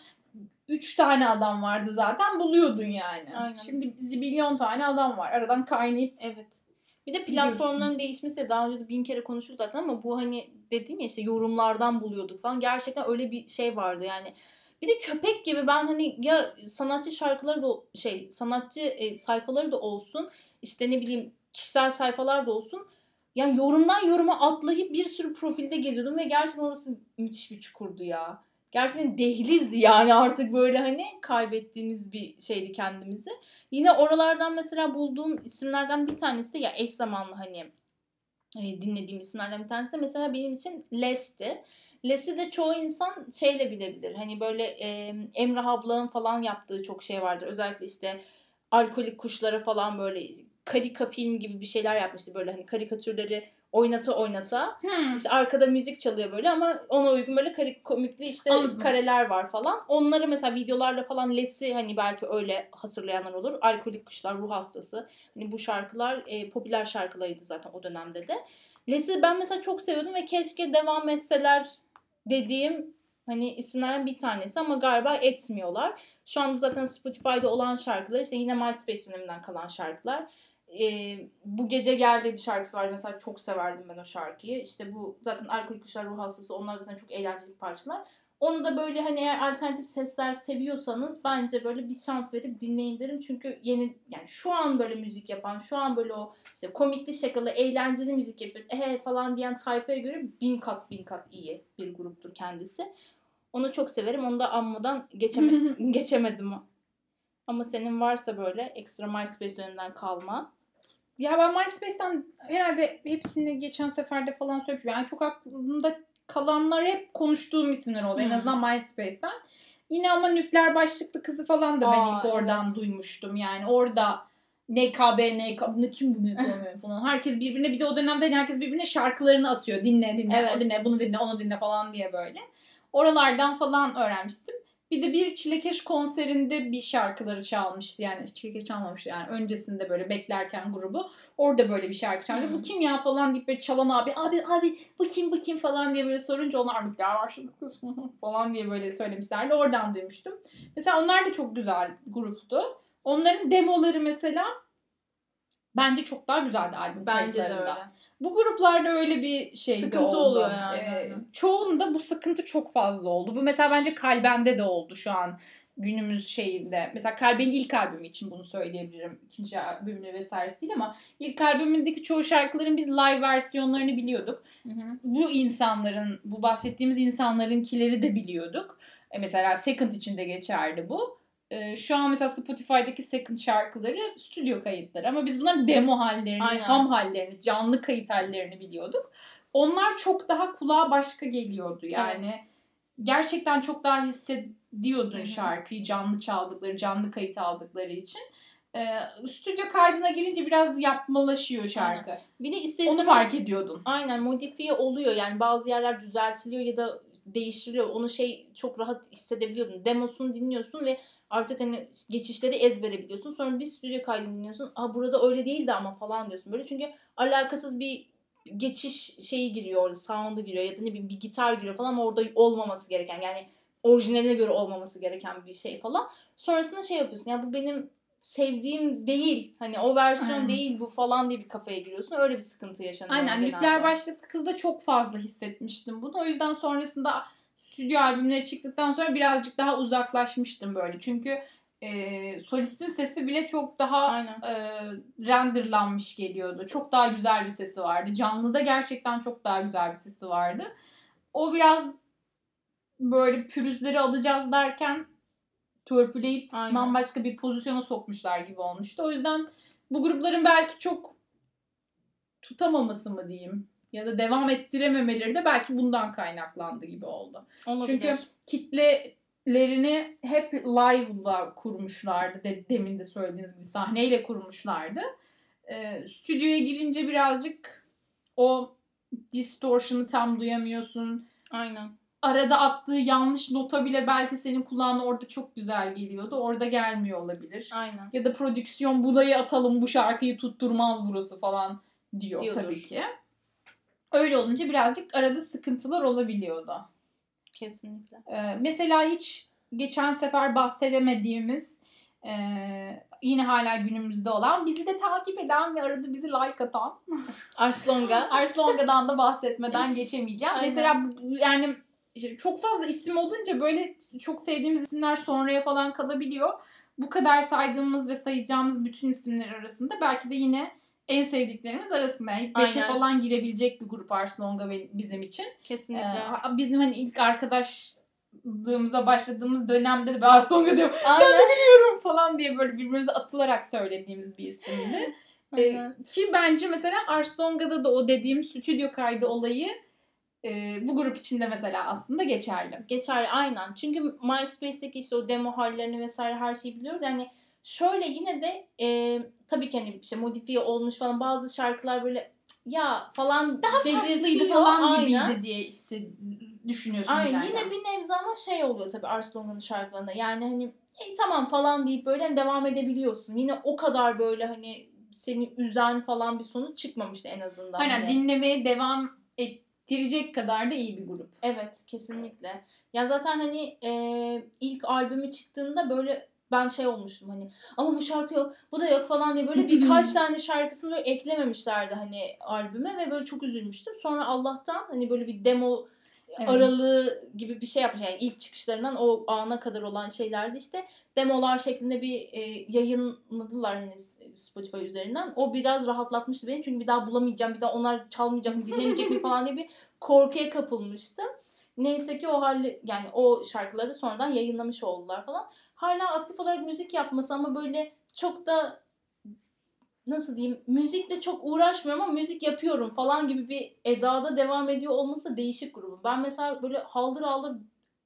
Speaker 2: 3 tane adam vardı zaten buluyordun yani.
Speaker 1: Aynen.
Speaker 2: Şimdi zibilyon tane adam var. Aradan kaynayıp
Speaker 1: Evet. Bir de platformların değişmesi de daha önce de bin kere konuştuk zaten ama bu hani dedin ya işte yorumlardan buluyorduk falan. Gerçekten öyle bir şey vardı yani. Bir de köpek gibi ben hani ya sanatçı şarkıları da şey sanatçı e, sayfaları da olsun işte ne bileyim kişisel sayfalar da olsun. Yani yorumdan yoruma atlayıp bir sürü profilde geziyordum ve gerçekten orası müthiş bir çukurdu ya. Gerçekten dehlizdi yani artık böyle hani kaybettiğimiz bir şeydi kendimizi. Yine oralardan mesela bulduğum isimlerden bir tanesi de ya eş zamanlı hani e, dinlediğim isimlerden bir tanesi de mesela benim için Les'ti. Les'i de çoğu insan şeyle bilebilir. Hani böyle e, Emrah ablanın falan yaptığı çok şey vardır. Özellikle işte alkolik kuşlara falan böyle karika film gibi bir şeyler yapmıştı. Böyle hani karikatürleri oynata oynata.
Speaker 2: hmm,
Speaker 1: İşte arkada müzik çalıyor böyle ama ona uygun böyle karik komikli işte
Speaker 2: Anladım.
Speaker 1: kareler var falan. Onları mesela videolarla falan Les'i hani belki öyle hasırlayanlar olur. Alkolik Kuşlar, Ruh Hastası. Hani bu şarkılar e, popüler şarkılarıydı zaten o dönemde de. Les'i ben mesela çok seviyordum ve keşke devam etseler dediğim hani isimlerden bir tanesi ama galiba etmiyorlar. Şu anda zaten Spotify'da olan şarkılar işte yine MySpace döneminden kalan şarkılar. Ee, bu gece geldi bir şarkısı var mesela çok severdim ben o şarkıyı. İşte bu zaten Alkolik Kuşlar Ruh Hastası onlar zaten çok eğlenceli parçalar. Onu da böyle hani eğer alternatif sesler seviyorsanız bence böyle bir şans verip dinleyin derim. Çünkü yeni yani şu an böyle müzik yapan, şu an böyle o işte komikli şakalı, eğlenceli müzik yapıyor. Ehe falan diyen tayfaya göre bin kat bin kat iyi bir gruptur kendisi. Onu çok severim. Onu da anmadan geçeme geçemedim. Ama senin varsa böyle ekstra MySpace döneminden kalma.
Speaker 2: Ya ben MySpace'ten herhalde hepsini geçen seferde falan söylemişim. Yani çok aklımda kalanlar hep konuştuğum isimler oldu. En
Speaker 1: Hmm.
Speaker 2: azından MySpace'ten. Yine ama nükleer başlıklı kızı falan da ben
Speaker 1: Aa,
Speaker 2: ilk oradan
Speaker 1: evet.
Speaker 2: duymuştum. Yani orada NKB, NKB, kim bu NKB falan. Herkes birbirine bir de o dönemde herkes birbirine şarkılarını atıyor. Dinle dinle,
Speaker 1: Evet.
Speaker 2: o dinle, bunu dinle, onu dinle falan diye böyle. Oralardan falan öğrenmiştim. Bir de bir Çilekeş konserinde bir şarkıları çalmıştı. Yani Çilekeş çalmamıştı yani öncesinde böyle beklerken grubu. Orada böyle bir şarkı çalmıştı.
Speaker 1: Hmm.
Speaker 2: Bu kim ya falan deyip böyle çalan abi abi abi bu kim bu kim falan diye böyle sorunca onlar nükleer başladık kız falan diye böyle söylemişlerdi. Oradan duymuştum. Mesela onlar da çok güzel gruptu. Onların demoları mesela bence çok daha güzeldi albüm
Speaker 1: Bence de öyle.
Speaker 2: Bu gruplarda öyle bir şey
Speaker 1: Sıkıntı
Speaker 2: oldu.
Speaker 1: oluyor yani.
Speaker 2: Ee, çoğunda bu sıkıntı çok fazla oldu. Bu mesela bence Kalben'de de oldu şu an günümüz şeyinde. Mesela Kalben'in ilk albümü için bunu söyleyebilirim. İkinci albümü vesairesi değil ama ilk albümündeki çoğu şarkıların biz live versiyonlarını biliyorduk.
Speaker 1: Hı hı.
Speaker 2: Bu insanların, bu bahsettiğimiz insanlarınkileri de biliyorduk. E mesela Second için de geçerli bu. E, şu an mesela Spotify'daki Second şarkıları stüdyo kayıtları ama biz bunların demo hallerini,
Speaker 1: Aynen.
Speaker 2: ham hallerini, canlı kayıt hallerini biliyorduk. Onlar çok daha kulağa başka geliyordu yani.
Speaker 1: Evet.
Speaker 2: Gerçekten çok daha hissediyordun
Speaker 1: Hı hı.
Speaker 2: şarkıyı canlı çaldıkları, canlı kayıt aldıkları için. E, stüdyo kaydına girince biraz yapmalaşıyor şarkı.
Speaker 1: Bir de ister
Speaker 2: Onu fark ediyordun.
Speaker 1: Aynen modifiye oluyor yani bazı yerler düzeltiliyor ya da değiştiriliyor. Onu şey çok rahat hissedebiliyordun. Demosunu dinliyorsun ve artık hani geçişleri ezbere biliyorsun. Sonra bir stüdyo kaydını dinliyorsun. Aa burada öyle değildi ama falan diyorsun böyle. Çünkü alakasız bir geçiş şeyi giriyor orada. Sound'u giriyor ya da ne bileyim bir gitar giriyor falan ama orada olmaması gereken yani orijinaline göre olmaması gereken bir şey falan. Sonrasında şey yapıyorsun ya bu benim sevdiğim değil. Hani o versiyon
Speaker 2: Aynen.
Speaker 1: değil bu falan diye bir kafaya giriyorsun. Öyle bir sıkıntı yaşanıyor.
Speaker 2: Aynen
Speaker 1: genelde.
Speaker 2: nükleer başlıklı kızda çok fazla hissetmiştim bunu. O yüzden sonrasında stüdyo albümleri çıktıktan sonra birazcık daha uzaklaşmıştım böyle. Çünkü e, solistin sesi bile çok daha
Speaker 1: Aynen.
Speaker 2: e, renderlanmış geliyordu. Çok daha güzel bir sesi vardı. Canlıda gerçekten çok daha güzel bir sesi vardı. O biraz böyle pürüzleri alacağız derken törpüleyip
Speaker 1: Aynen.
Speaker 2: bambaşka bir pozisyona sokmuşlar gibi olmuştu. O yüzden bu grupların belki çok tutamaması mı diyeyim ya da devam ettirememeleri de belki bundan kaynaklandı gibi oldu.
Speaker 1: Olabilir.
Speaker 2: Çünkü kitlelerini hep live'la kurmuşlardı. De, demin de söylediğiniz gibi sahneyle kurmuşlardı. Ee, stüdyoya girince birazcık o distortion'ı tam duyamıyorsun.
Speaker 1: Aynen.
Speaker 2: Arada attığı yanlış nota bile belki senin kulağına orada çok güzel geliyordu. Orada gelmiyor olabilir.
Speaker 1: Aynen.
Speaker 2: Ya da prodüksiyon budayı atalım bu şarkıyı tutturmaz burası falan diyor
Speaker 1: Diyordur.
Speaker 2: tabii ki. Öyle olunca birazcık arada sıkıntılar olabiliyordu.
Speaker 1: Kesinlikle.
Speaker 2: Ee, mesela hiç geçen sefer bahsedemediğimiz e, yine hala günümüzde olan bizi de takip eden ve arada bizi like atan
Speaker 1: Arslonga.
Speaker 2: Arslonga'dan da bahsetmeden geçemeyeceğim.
Speaker 1: Aynen.
Speaker 2: Mesela yani çok fazla isim olunca böyle çok sevdiğimiz isimler sonraya falan kalabiliyor. Bu kadar saydığımız ve sayacağımız bütün isimler arasında belki de yine en sevdiklerimiz arasında. Yani ilk beşe
Speaker 1: Aynen.
Speaker 2: falan girebilecek bir grup Arslonga bizim için.
Speaker 1: Kesinlikle.
Speaker 2: Ee, bizim hani ilk arkadaşlığımıza başladığımız dönemde de ben Arslonga diyorum
Speaker 1: Aynen.
Speaker 2: falan diye böyle birbirimize atılarak söylediğimiz bir isimdi. Ee, ki bence mesela Arslonga'da da o dediğim stüdyo kaydı olayı e, bu grup içinde mesela aslında geçerli.
Speaker 1: Geçerli aynen. Çünkü MySpace'deki işte o demo hallerini vesaire her şeyi biliyoruz. Yani şöyle yine de e, tabii ki hani işte modifiye olmuş falan bazı şarkılar böyle "Cık, ya falan Daha
Speaker 2: Farklıydı falan gibiydi diye hisse- düşünüyorsun
Speaker 1: Aynen.
Speaker 2: yani.
Speaker 1: Yine bir nebze ama şey oluyor tabii Arslonga'nın şarkılarında. Yani hani "E, tamam falan deyip böyle hani devam edebiliyorsun. Yine o kadar böyle hani seni üzen falan bir sonuç çıkmamıştı en azından.
Speaker 2: Aynen
Speaker 1: Hani.
Speaker 2: dinlemeye devam ettirecek kadar da iyi bir grup.
Speaker 1: Evet kesinlikle. Ya zaten hani e, ilk albümü çıktığında böyle ben şey olmuştum hani ama bu şarkı yok bu da yok falan diye böyle birkaç tane şarkısını böyle eklememişlerdi hani albüme ve böyle çok üzülmüştüm. Sonra Allah'tan hani böyle bir demo
Speaker 2: Evet.
Speaker 1: aralığı gibi bir şey yapmış. Yani ilk çıkışlarından o ana kadar olan şeylerdi işte demolar şeklinde bir e, yayınladılar hani Spotify üzerinden. O biraz rahatlatmıştı beni çünkü bir daha bulamayacağım, bir daha onlar çalmayacak mı, dinlemeyecek mi falan diye bir korkuya kapılmıştım. Neyse ki o halde yani o şarkıları da sonradan yayınlamış oldular falan. Hala aktif olarak müzik yapması ama böyle çok da nasıl diyeyim müzikle çok uğraşmıyorum ama müzik yapıyorum falan gibi bir edada devam ediyor olması değişik grubun. Ben mesela böyle haldır haldır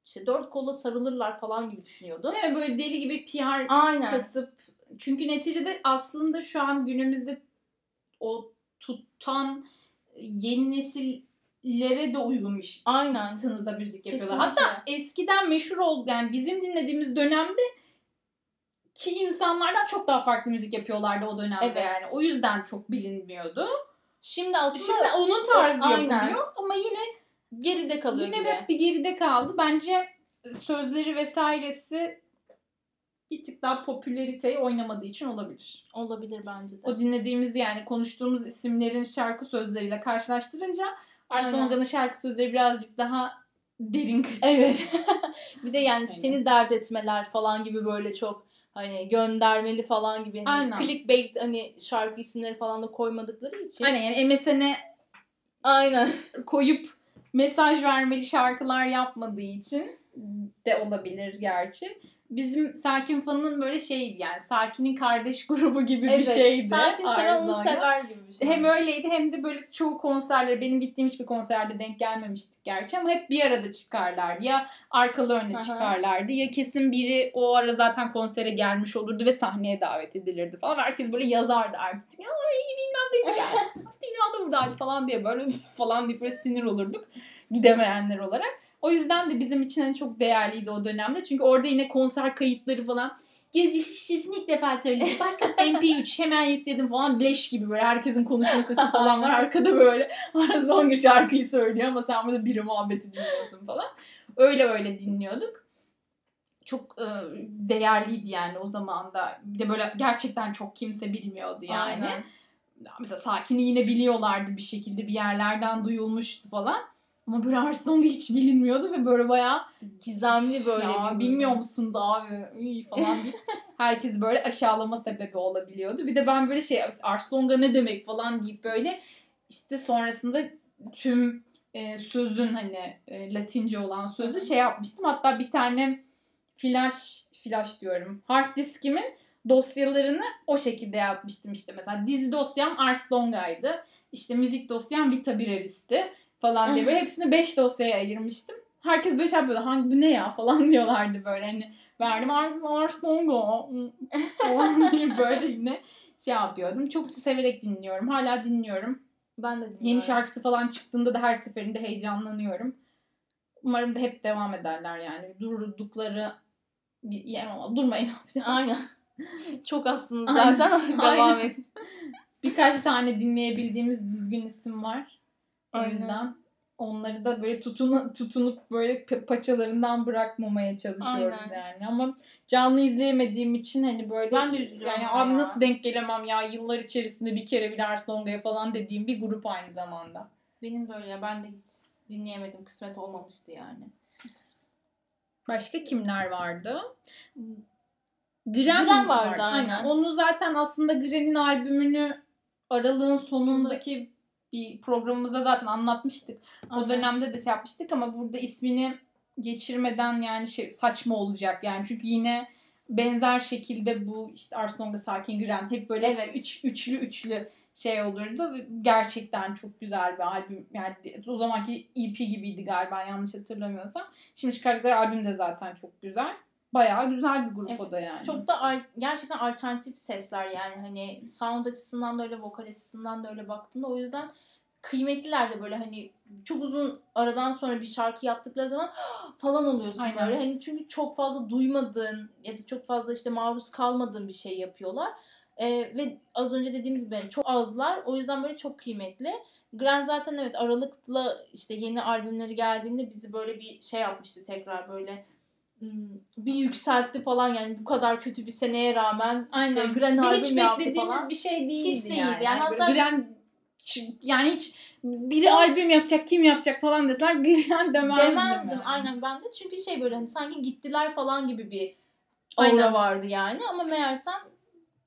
Speaker 1: işte dört kolla sarılırlar falan gibi düşünüyordum.
Speaker 2: Değil mi? Böyle deli gibi PR
Speaker 1: Aynen.
Speaker 2: kasıp çünkü neticede aslında şu an günümüzde o tutan yeni nesillere de uygun bir
Speaker 1: Aynen.
Speaker 2: tınıda müzik yapıyorlar.
Speaker 1: Kesinlikle.
Speaker 2: Hatta eskiden meşhur oldu yani bizim dinlediğimiz dönemde ki insanlardan çok daha farklı müzik yapıyorlardı o dönemde
Speaker 1: Evet.
Speaker 2: yani. O yüzden çok bilinmiyordu.
Speaker 1: Şimdi aslında
Speaker 2: Şimdi onun tarzı
Speaker 1: Aynen.
Speaker 2: yapılıyor ama yine
Speaker 1: geride kalıyor
Speaker 2: yine
Speaker 1: gibi.
Speaker 2: hep bir geride kaldı. Bence sözleri vesairesi bir tık daha popülariteyi oynamadığı için olabilir.
Speaker 1: Olabilir bence de.
Speaker 2: O dinlediğimiz yani konuştuğumuz isimlerin şarkı sözleriyle karşılaştırınca
Speaker 1: Aynen.
Speaker 2: Arslonga'nın şarkı sözleri birazcık daha derin kaçıyor.
Speaker 1: Evet. bir de yani
Speaker 2: Aynen.
Speaker 1: seni dert etmeler falan gibi böyle çok hani göndermeli falan gibi hani
Speaker 2: Aynen.
Speaker 1: clickbait hani şarkı isimleri falan da koymadıkları için.
Speaker 2: Hani yani MSN'e
Speaker 1: Aynen.
Speaker 2: koyup mesaj vermeli şarkılar yapmadığı için de olabilir gerçi. Bizim Sakin Fan'ın böyle şeydi yani Sakin'in kardeş grubu gibi bir
Speaker 1: Evet.
Speaker 2: şeydi.
Speaker 1: Sakin seven onu sever gibi bir şey.
Speaker 2: Hem öyleydi hem de böyle çoğu konserlere benim gittiğim hiçbir konserde denk gelmemiştik gerçi ama hep bir arada çıkarlardı. Ya arkalı önüne
Speaker 1: Aha.
Speaker 2: çıkarlardı ya kesin biri o ara zaten konsere gelmiş olurdu ve sahneye davet edilirdi falan. Herkes böyle yazardı artık. Ya iyi bilmem neydi ya. Dünya da buradaydı falan diye böyle falan diye böyle sinir olurduk gidemeyenler olarak. O yüzden de bizim için hani çok değerliydi o dönemde. Çünkü orada yine konser kayıtları falan Gezi şişesini ilk defa söyledim. Bak MP3 hemen yükledim falan. Leş gibi böyle herkesin konuşma sesi falan var. Arkada böyle Arslonga şarkıyı söylüyor ama sen burada biri muhabbeti dinliyorsun falan. Öyle öyle dinliyorduk. Çok e, değerliydi yani o zaman da. Bir de böyle gerçekten çok kimse bilmiyordu yani.
Speaker 1: Aynen.
Speaker 2: Mesela Sakin'i yine biliyorlardı bir şekilde bir yerlerden duyulmuştu falan. Ama böyle Arslonga hiç bilinmiyordu ve böyle bayağı
Speaker 1: Gizemli böyle
Speaker 2: ya
Speaker 1: bir
Speaker 2: bilmiyor musun da abi iyi falan deyip herkes böyle aşağılama sebebi olabiliyordu. Bir de ben böyle şey Arslonga ne demek falan deyip böyle işte sonrasında tüm e, sözün hani e, Latince olan sözü şey yapmıştım. Hatta bir tane flash flash diyorum. Hard diskimin dosyalarını o şekilde yapmıştım işte mesela dizi dosyam Arslonga'ydı. İşte müzik dosyam Vita Brevis'ti falan diye böyle hepsini 5 dosyaya ayırmıştım. Herkes böyle şey yapıyordu. Hangi bu ne ya falan diyorlardı böyle hani verdim Ar- Arslonga falan diye böyle yine şey yapıyordum. Çok severek dinliyorum. Hala dinliyorum.
Speaker 1: Ben de dinliyorum.
Speaker 2: Yeni şarkısı falan çıktığında da her seferinde heyecanlanıyorum. Umarım da hep devam ederler yani. Durdukları bir yer ama durmayın.
Speaker 1: Aynen. Çok
Speaker 2: Aynen.
Speaker 1: zaten. Devam
Speaker 2: Aynen.
Speaker 1: et.
Speaker 2: birkaç tane dinleyebildiğimiz düzgün isim var. O
Speaker 1: Aynen.
Speaker 2: yüzden onları da böyle tutunu, tutunup böyle pa- paçalarından bırakmamaya çalışıyoruz
Speaker 1: Aynen.
Speaker 2: yani. Ama canlı izleyemediğim için hani böyle
Speaker 1: Ben de üzülüyorum
Speaker 2: yani abi
Speaker 1: ya.
Speaker 2: nasıl denk gelemem ya yıllar içerisinde bir kere bile Ars Longa'ya falan dediğim bir grup aynı zamanda.
Speaker 1: Benim böyle ya ben de hiç dinleyemedim. Kısmet olmamıştı yani.
Speaker 2: Başka kimler vardı?
Speaker 1: Gren
Speaker 2: Gren
Speaker 1: vardı, aynen.
Speaker 2: Onu zaten aslında Gren'in albümünü Aralığın sonundaki bir programımızda zaten anlatmıştık. O
Speaker 1: Aynen.
Speaker 2: dönemde de şey yapmıştık ama burada ismini geçirmeden yani şey saçma olacak yani. Çünkü yine benzer şekilde bu işte Arsenal'da Sakin Gren hep böyle
Speaker 1: Evet.
Speaker 2: üç, üçlü üçlü şey olurdu. Gerçekten çok güzel bir albüm. Yani o zamanki EP gibiydi galiba yanlış hatırlamıyorsam. Şimdi çıkardıkları albüm de zaten çok güzel. Bayağı güzel bir grup
Speaker 1: Evet.
Speaker 2: o da yani.
Speaker 1: Çok da al- gerçekten alternatif sesler yani hani sound açısından da öyle vokal açısından da öyle baktığında o yüzden kıymetliler de böyle hani çok uzun aradan sonra bir şarkı yaptıkları zaman falan oluyorsun
Speaker 2: Aynen.
Speaker 1: böyle. Hani çünkü çok fazla duymadığın ya da çok fazla işte maruz kalmadığın bir şey yapıyorlar. Ee, ve az önce dediğimiz gibi çok azlar. O yüzden böyle çok kıymetli. Gren zaten evet Aralık'la işte yeni albümleri geldiğinde bizi böyle bir şey yapmıştı tekrar böyle bir yükseltti falan yani bu kadar kötü bir seneye rağmen
Speaker 2: Aynen.
Speaker 1: işte Gren albüm
Speaker 2: hiç
Speaker 1: yaptı
Speaker 2: beklediğimiz
Speaker 1: falan.
Speaker 2: bir şey değildi
Speaker 1: Hiç değildi.
Speaker 2: yani.
Speaker 1: Yani
Speaker 2: Böyle
Speaker 1: hatta-
Speaker 2: Gren yani hiç biri albüm yapacak kim yapacak falan deseler Gren demezdim.
Speaker 1: Demezdim
Speaker 2: yani.
Speaker 1: aynen ben de çünkü şey böyle hani sanki gittiler falan gibi bir aura
Speaker 2: Aynen.
Speaker 1: vardı yani ama meğersem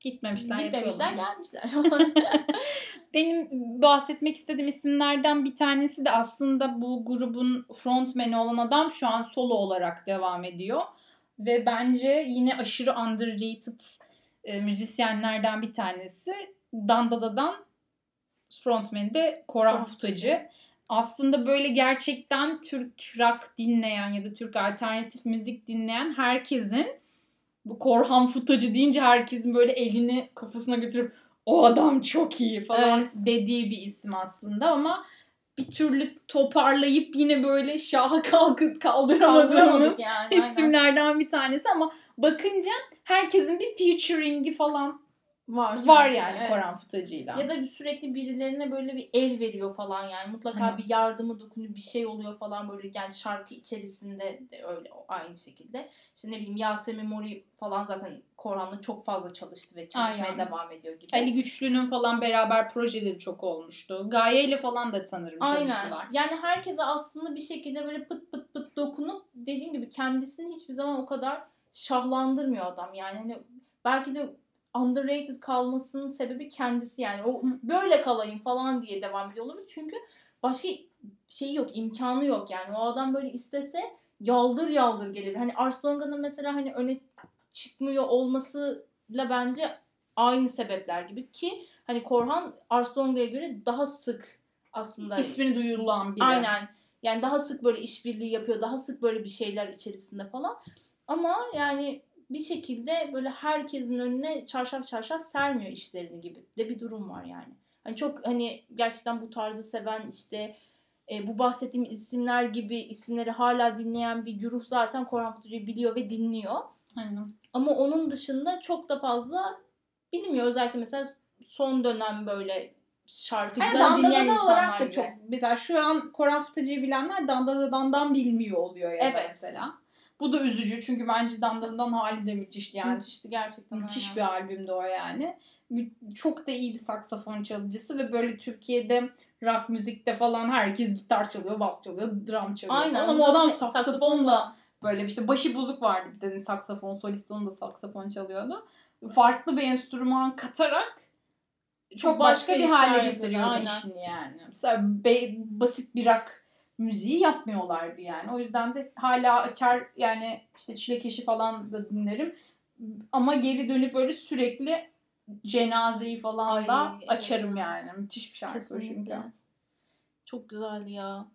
Speaker 2: Gitmemişler,
Speaker 1: gitmemişler gelmişler.
Speaker 2: Benim bahsetmek istediğim isimlerden bir tanesi de aslında bu grubun frontmeni olan adam şu an solo olarak devam ediyor. Ve bence yine aşırı underrated e, müzisyenlerden bir tanesi. Dandada'dan frontmeni de Koran Futacı. Aslında böyle gerçekten Türk rock dinleyen ya da Türk alternatif müzik dinleyen herkesin bu Korhan Futacı deyince herkesin böyle elini kafasına götürüp o adam çok iyi falan
Speaker 1: Evet.
Speaker 2: dediği bir isim aslında ama bir türlü toparlayıp yine böyle şaha kalkıp kaldıramadığımız
Speaker 1: yani. aynen.
Speaker 2: isimlerden bir tanesi ama bakınca herkesin bir featuring'i falan
Speaker 1: var.
Speaker 2: var yani
Speaker 1: evet.
Speaker 2: Koran Futacı'yla.
Speaker 1: Ya da sürekli birilerine böyle bir el veriyor falan yani. Mutlaka
Speaker 2: Aynen.
Speaker 1: bir yardımı dokunuyor bir şey oluyor falan böyle yani şarkı içerisinde de öyle aynı şekilde. İşte ne bileyim Yasemin Mori falan zaten Korhan'la çok fazla çalıştı ve çalışmaya
Speaker 2: Aynen.
Speaker 1: devam ediyor gibi.
Speaker 2: Ali Güçlü'nün falan beraber projeleri çok olmuştu. Gaye ile falan da sanırım
Speaker 1: Aynen.
Speaker 2: çalıştılar.
Speaker 1: Yani herkese aslında bir şekilde böyle pıt pıt pıt dokunup dediğim gibi kendisini hiçbir zaman o kadar şahlandırmıyor adam. Yani hani belki de underrated kalmasının sebebi kendisi yani. O böyle kalayım falan diye devam ediyor olabilir. Çünkü başka şey yok, imkanı yok yani. O adam böyle istese yaldır yaldır gelir. Hani Ars Longa'nın mesela hani öne çıkmıyor olmasıyla bence aynı sebepler gibi ki hani Korhan Ars Longa'ya göre daha sık aslında
Speaker 2: İsmini duyurulan biri.
Speaker 1: Aynen. Yani daha sık böyle işbirliği yapıyor. Daha sık böyle bir şeyler içerisinde falan. Ama yani bir şekilde böyle herkesin önüne çarşaf çarşaf sermiyor işlerini gibi de bir durum var yani. Hani çok hani gerçekten bu tarzı seven işte e, bu bahsettiğim isimler gibi isimleri hala dinleyen bir güruh zaten Korhan Futucu'yu biliyor ve dinliyor.
Speaker 2: Aynen.
Speaker 1: Ama onun dışında çok da fazla bilmiyor. Özellikle mesela son dönem böyle
Speaker 2: Yani
Speaker 1: şarkıcıları dinleyen
Speaker 2: Dandanadan
Speaker 1: insanlar
Speaker 2: olarak da
Speaker 1: gibi.
Speaker 2: çok. Mesela şu an Koran Futacı'yı bilenler Dandanadan'dan bilmiyor oluyor ya da
Speaker 1: Evet.
Speaker 2: mesela. Bu da üzücü çünkü bence Dandanadan hali de müthişti yani.
Speaker 1: Müthişti gerçekten.
Speaker 2: Müthiş bir albümdü o yani. Çok da iyi bir saksafon çalıcısı ve böyle Türkiye'de rock müzikte falan herkes gitar çalıyor, bas çalıyor, drum çalıyor.
Speaker 1: Aynen.
Speaker 2: falan. Ama o adam
Speaker 1: Saksafonla-
Speaker 2: böyle işte başı bozuk vardı bir tane saksafon solisti onu da saksafon çalıyordu. Farklı bir enstrüman katarak çok, başka,
Speaker 1: başka
Speaker 2: bir hale getiriyordu
Speaker 1: aynen.
Speaker 2: işini yani. Mesela be- basit bir rock müziği yapmıyorlardı yani. O yüzden de hala açar yani işte çilekeşi falan da dinlerim. Ama geri dönüp böyle sürekli cenazeyi falan
Speaker 1: Ay,
Speaker 2: da
Speaker 1: evet.
Speaker 2: açarım yani. Müthiş bir şarkı çünkü.
Speaker 1: Çok güzeldi ya.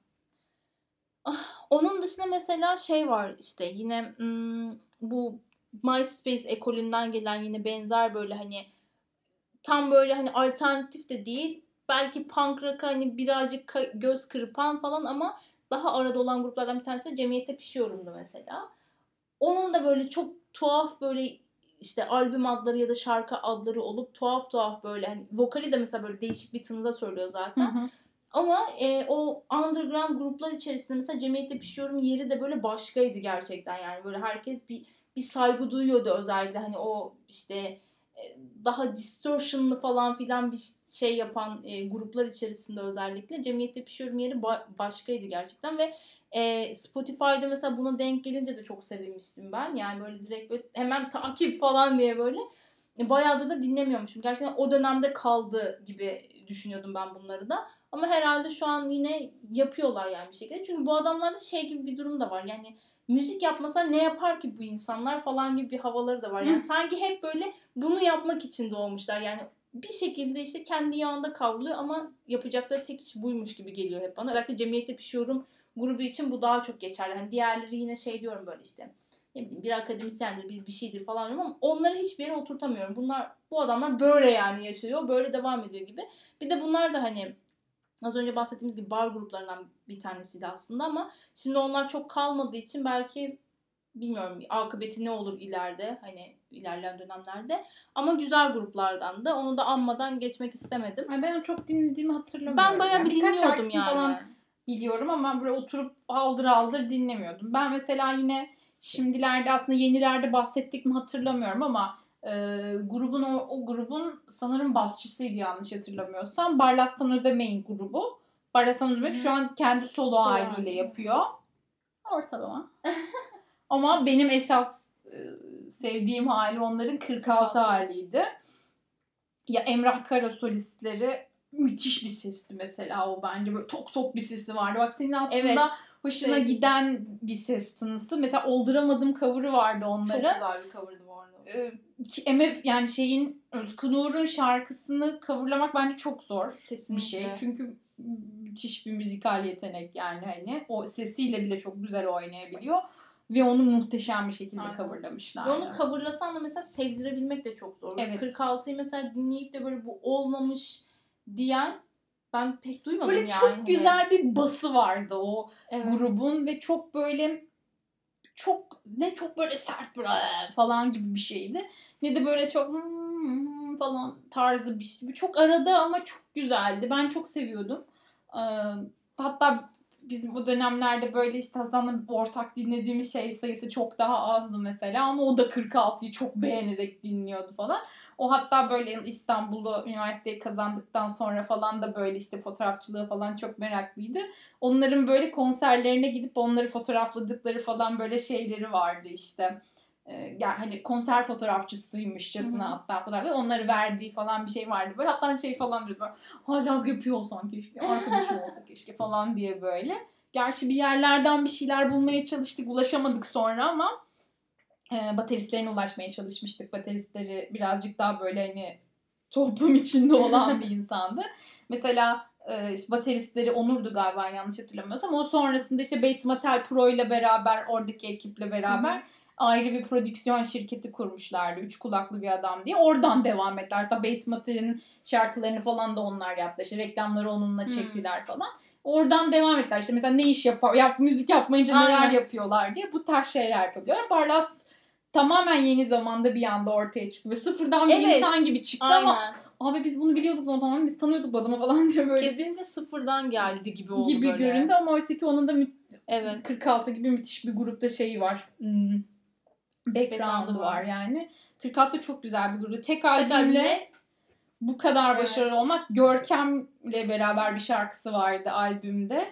Speaker 1: Ah, onun dışında mesela şey var işte yine hmm, bu MySpace ekolünden gelen yine benzer böyle hani tam böyle hani alternatif de değil. Belki punk rock'a hani birazcık göz kırpan falan ama daha arada olan gruplardan bir tanesi de Cemiyete Pişiyorum'du mesela. Onun da böyle çok tuhaf böyle işte albüm adları ya da şarkı adları olup tuhaf tuhaf böyle hani vokali de mesela böyle değişik bir tınıda söylüyor zaten.
Speaker 2: Hı hı.
Speaker 1: Ama e, o underground gruplar içerisinde mesela Cemiyette Pişiyorum yeri de böyle başkaydı gerçekten yani böyle herkes bir bir saygı duyuyordu özellikle hani o işte daha distortionlı falan filan bir şey yapan e, gruplar içerisinde özellikle Cemiyette Pişiyorum yeri ba- başkaydı gerçekten ve e, Spotify'da mesela buna denk gelince de çok sevinmiştim ben. Yani böyle direkt böyle hemen takip falan diye böyle e, bayağıdır da dinlemiyormuşum. Gerçekten o dönemde kaldı gibi düşünüyordum ben bunları da. Ama herhalde şu an yine yapıyorlar yani bir şekilde. Çünkü bu adamlarda şey gibi bir durum da var. Yani müzik yapmasa ne yapar ki bu insanlar falan gibi bir havaları da var. Yani
Speaker 2: Hı.
Speaker 1: sanki hep böyle bunu yapmak için doğmuşlar. Yani bir şekilde işte kendi yağında kavruluyor ama yapacakları tek iş buymuş gibi geliyor hep bana. Özellikle Cemiyette Pişiyorum grubu için bu daha çok geçerli. Hani diğerleri yine şey diyorum böyle işte ne bileyim bir akademisyendir bir bir şeydir falan diyorum ama onları hiçbir yere oturtamıyorum. Bunlar bu adamlar böyle yani yaşıyor. Böyle devam ediyor gibi. Bir de bunlar da hani az önce bahsettiğimiz gibi bar gruplarından bir tanesiydi aslında ama şimdi onlar çok kalmadığı için belki bilmiyorum akıbeti ne olur ileride hani ilerleyen dönemlerde ama güzel gruplardan da onu da anmadan geçmek istemedim.
Speaker 2: Ay ben onu çok dinlediğimi hatırlamıyorum.
Speaker 1: Ben bayağı
Speaker 2: Yani
Speaker 1: bir
Speaker 2: birkaç
Speaker 1: dinliyordum yani.
Speaker 2: falan biliyorum ama böyle oturup aldır aldır dinlemiyordum. Ben mesela yine şimdilerde aslında yenilerde bahsettik mi hatırlamıyorum ama e, grubun o, o grubun sanırım basçısıydı yanlış hatırlamıyorsam. Barlastan Özemeyin grubu. Barlastan
Speaker 1: Hı.
Speaker 2: şu an kendi solo, haliyle
Speaker 1: hali.
Speaker 2: yapıyor. Ortalama. ama benim esas e, sevdiğim hali onların 46,
Speaker 1: 46.
Speaker 2: haliydi. Ya Emrah Kara solistleri müthiş bir sesti mesela o bence böyle tok tok bir sesi vardı. Bak senin aslında
Speaker 1: Evet.
Speaker 2: hoşuna
Speaker 1: sevdim.
Speaker 2: giden bir ses tınısı. Mesela Olduramadım cover'ı vardı
Speaker 1: Çok
Speaker 2: onların.
Speaker 1: güzel bir cover'dı arada.
Speaker 2: Ee, MF yani şeyin Özgür Nur'un şarkısını coverlamak bence çok zor
Speaker 1: Kesinlikle.
Speaker 2: bir şey. Çünkü müthiş bir müzikal yetenek yani hani o sesiyle bile çok güzel oynayabiliyor ve onu muhteşem bir şekilde
Speaker 1: Aynen.
Speaker 2: coverlamışlar.
Speaker 1: Ve onu coverlasan da mesela sevdirebilmek de çok zor.
Speaker 2: Evet.
Speaker 1: 46'yı mesela dinleyip de böyle bu olmamış diyen ben pek duymadım
Speaker 2: Böyle
Speaker 1: yani.
Speaker 2: çok
Speaker 1: Hani,
Speaker 2: güzel bir bası vardı o
Speaker 1: evet.
Speaker 2: grubun ve çok böyle çok ne çok böyle sert böyle falan gibi bir şeydi. Ne de böyle çok hmm falan tarzı bir şey. Çok arada ama çok güzeldi. Ben çok seviyordum. Ee, hatta bizim o dönemlerde böyle işte Hasan'la ortak dinlediğimiz şey sayısı çok daha azdı mesela ama o da 46'yı çok beğenerek dinliyordu falan. O hatta böyle İstanbul'da üniversiteyi kazandıktan sonra falan da böyle işte fotoğrafçılığı falan çok meraklıydı. Onların böyle konserlerine gidip onları fotoğrafladıkları falan böyle şeyleri vardı işte. Ee, yani hani konser fotoğrafçısıymışçasına hatta fotoğrafları onları verdiği falan bir şey vardı. Böyle hatta şey falan diyordu böyle, hala yapıyor keşke arkadaşım olsa keşke falan diye böyle. Gerçi bir yerlerden bir şeyler bulmaya çalıştık ulaşamadık sonra ama e, bateristlerine ulaşmaya çalışmıştık. Bateristleri birazcık daha böyle hani toplum içinde olan bir insandı. Mesela e, işte bateristleri Onur'du galiba yanlış hatırlamıyorsam. O sonrasında işte Bates Motel Pro ile beraber oradaki ekiple beraber
Speaker 1: Hı hı.
Speaker 2: ayrı bir prodüksiyon şirketi kurmuşlardı. Üç kulaklı bir adam diye. Oradan devam ettiler. Hatta Bates Motel'in şarkılarını falan da onlar yaptı. İşte reklamları onunla çektiler falan. Oradan devam ettiler. İşte mesela ne iş yapar, yap, müzik yapmayınca neler
Speaker 1: Aynen.
Speaker 2: yapıyorlar diye bu tarz şeyler yapıyorlar. Barlas tamamen yeni zamanda bir anda ortaya çıktı. Ve sıfırdan bir
Speaker 1: Evet.
Speaker 2: insan gibi çıktı ama
Speaker 1: Aynen.
Speaker 2: abi biz bunu biliyorduk falan biz tanıyorduk bu adamı falan diye böyle
Speaker 1: Kesinlikle sıfırdan geldi gibi oldu
Speaker 2: gibi
Speaker 1: böyle.
Speaker 2: göründü ama oysa ki onun da mü-
Speaker 1: Evet.
Speaker 2: 46 gibi müthiş bir grupta şeyi var. Hmm. Background'u
Speaker 1: Background'u
Speaker 2: var.
Speaker 1: var.
Speaker 2: yani. 46 da çok güzel bir grup. Tek albümle bu kadar
Speaker 1: Evet.
Speaker 2: başarılı olmak Görkem'le beraber bir şarkısı vardı albümde.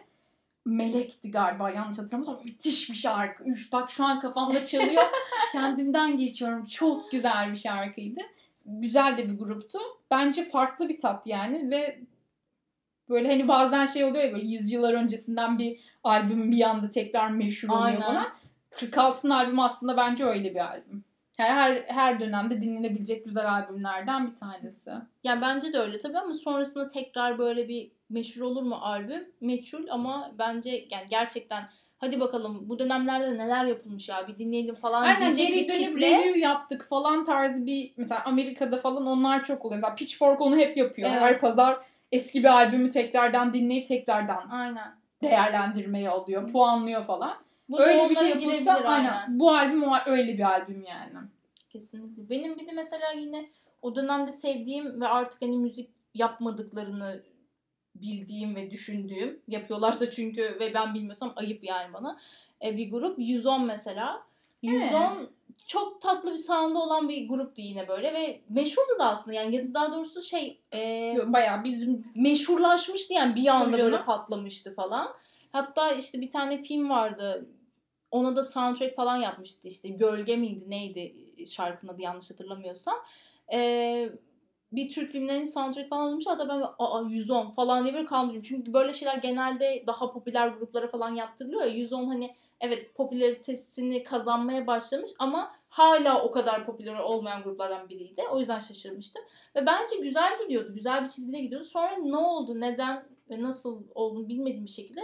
Speaker 2: Melek'ti galiba yanlış hatırlamıyorsam müthiş bir şarkı. Üf bak şu an kafamda çalıyor. Kendimden geçiyorum. Çok güzel bir şarkıydı. Güzel de bir gruptu. Bence farklı bir tat yani ve böyle hani bazen şey oluyor ya böyle yüzyıllar öncesinden bir albüm bir anda tekrar meşhur oluyor
Speaker 1: Aynen.
Speaker 2: falan. 46'ın albümü aslında bence öyle bir albüm. Yani her her dönemde dinlenebilecek güzel albümlerden bir tanesi.
Speaker 1: Yani bence de öyle tabii ama sonrasında tekrar böyle bir meşhur olur mu albüm? Meçhul ama bence yani gerçekten hadi bakalım bu dönemlerde neler yapılmış ya bir dinleyelim falan
Speaker 2: Aynen
Speaker 1: diyecek
Speaker 2: geri
Speaker 1: bir
Speaker 2: dönüp
Speaker 1: kitle.
Speaker 2: review yaptık falan tarzı bir mesela Amerika'da falan onlar çok oluyor. Mesela Pitchfork onu hep yapıyor.
Speaker 1: Evet.
Speaker 2: Her pazar eski bir albümü tekrardan dinleyip tekrardan
Speaker 1: Aynen.
Speaker 2: değerlendirmeye alıyor, puanlıyor falan.
Speaker 1: Bu
Speaker 2: öyle bir şey yapılsa aynen. Bu albüm o- öyle bir albüm yani.
Speaker 1: Kesinlikle. Benim bir de mesela yine o dönemde sevdiğim ve artık hani müzik yapmadıklarını bildiğim ve düşündüğüm yapıyorlarsa çünkü ve ben bilmiyorsam ayıp yani bana. E, bir grup 110 mesela. 110
Speaker 2: Evet.
Speaker 1: çok tatlı bir sound'u olan bir gruptu yine böyle ve meşhurdu da aslında yani ya da daha doğrusu şey e,
Speaker 2: Bayağı bizim
Speaker 1: meşhurlaşmıştı yani bir anda böyle patlamıştı falan. Hatta işte bir tane film vardı. Ona da soundtrack falan yapmıştı işte. Gölge miydi neydi şarkının adı yanlış hatırlamıyorsam. Ee, bir Türk filmlerinin soundtrack falan alınmış. Hatta ben aa 110 falan diye böyle kalmışım. Çünkü böyle şeyler genelde daha popüler gruplara falan yaptırılıyor ya. 110 hani evet popülaritesini kazanmaya başlamış ama hala o kadar popüler olmayan gruplardan biriydi. O yüzden şaşırmıştım. Ve bence güzel gidiyordu. Güzel bir çizgide gidiyordu. Sonra ne oldu, neden ve nasıl olduğunu bilmediğim bir şekilde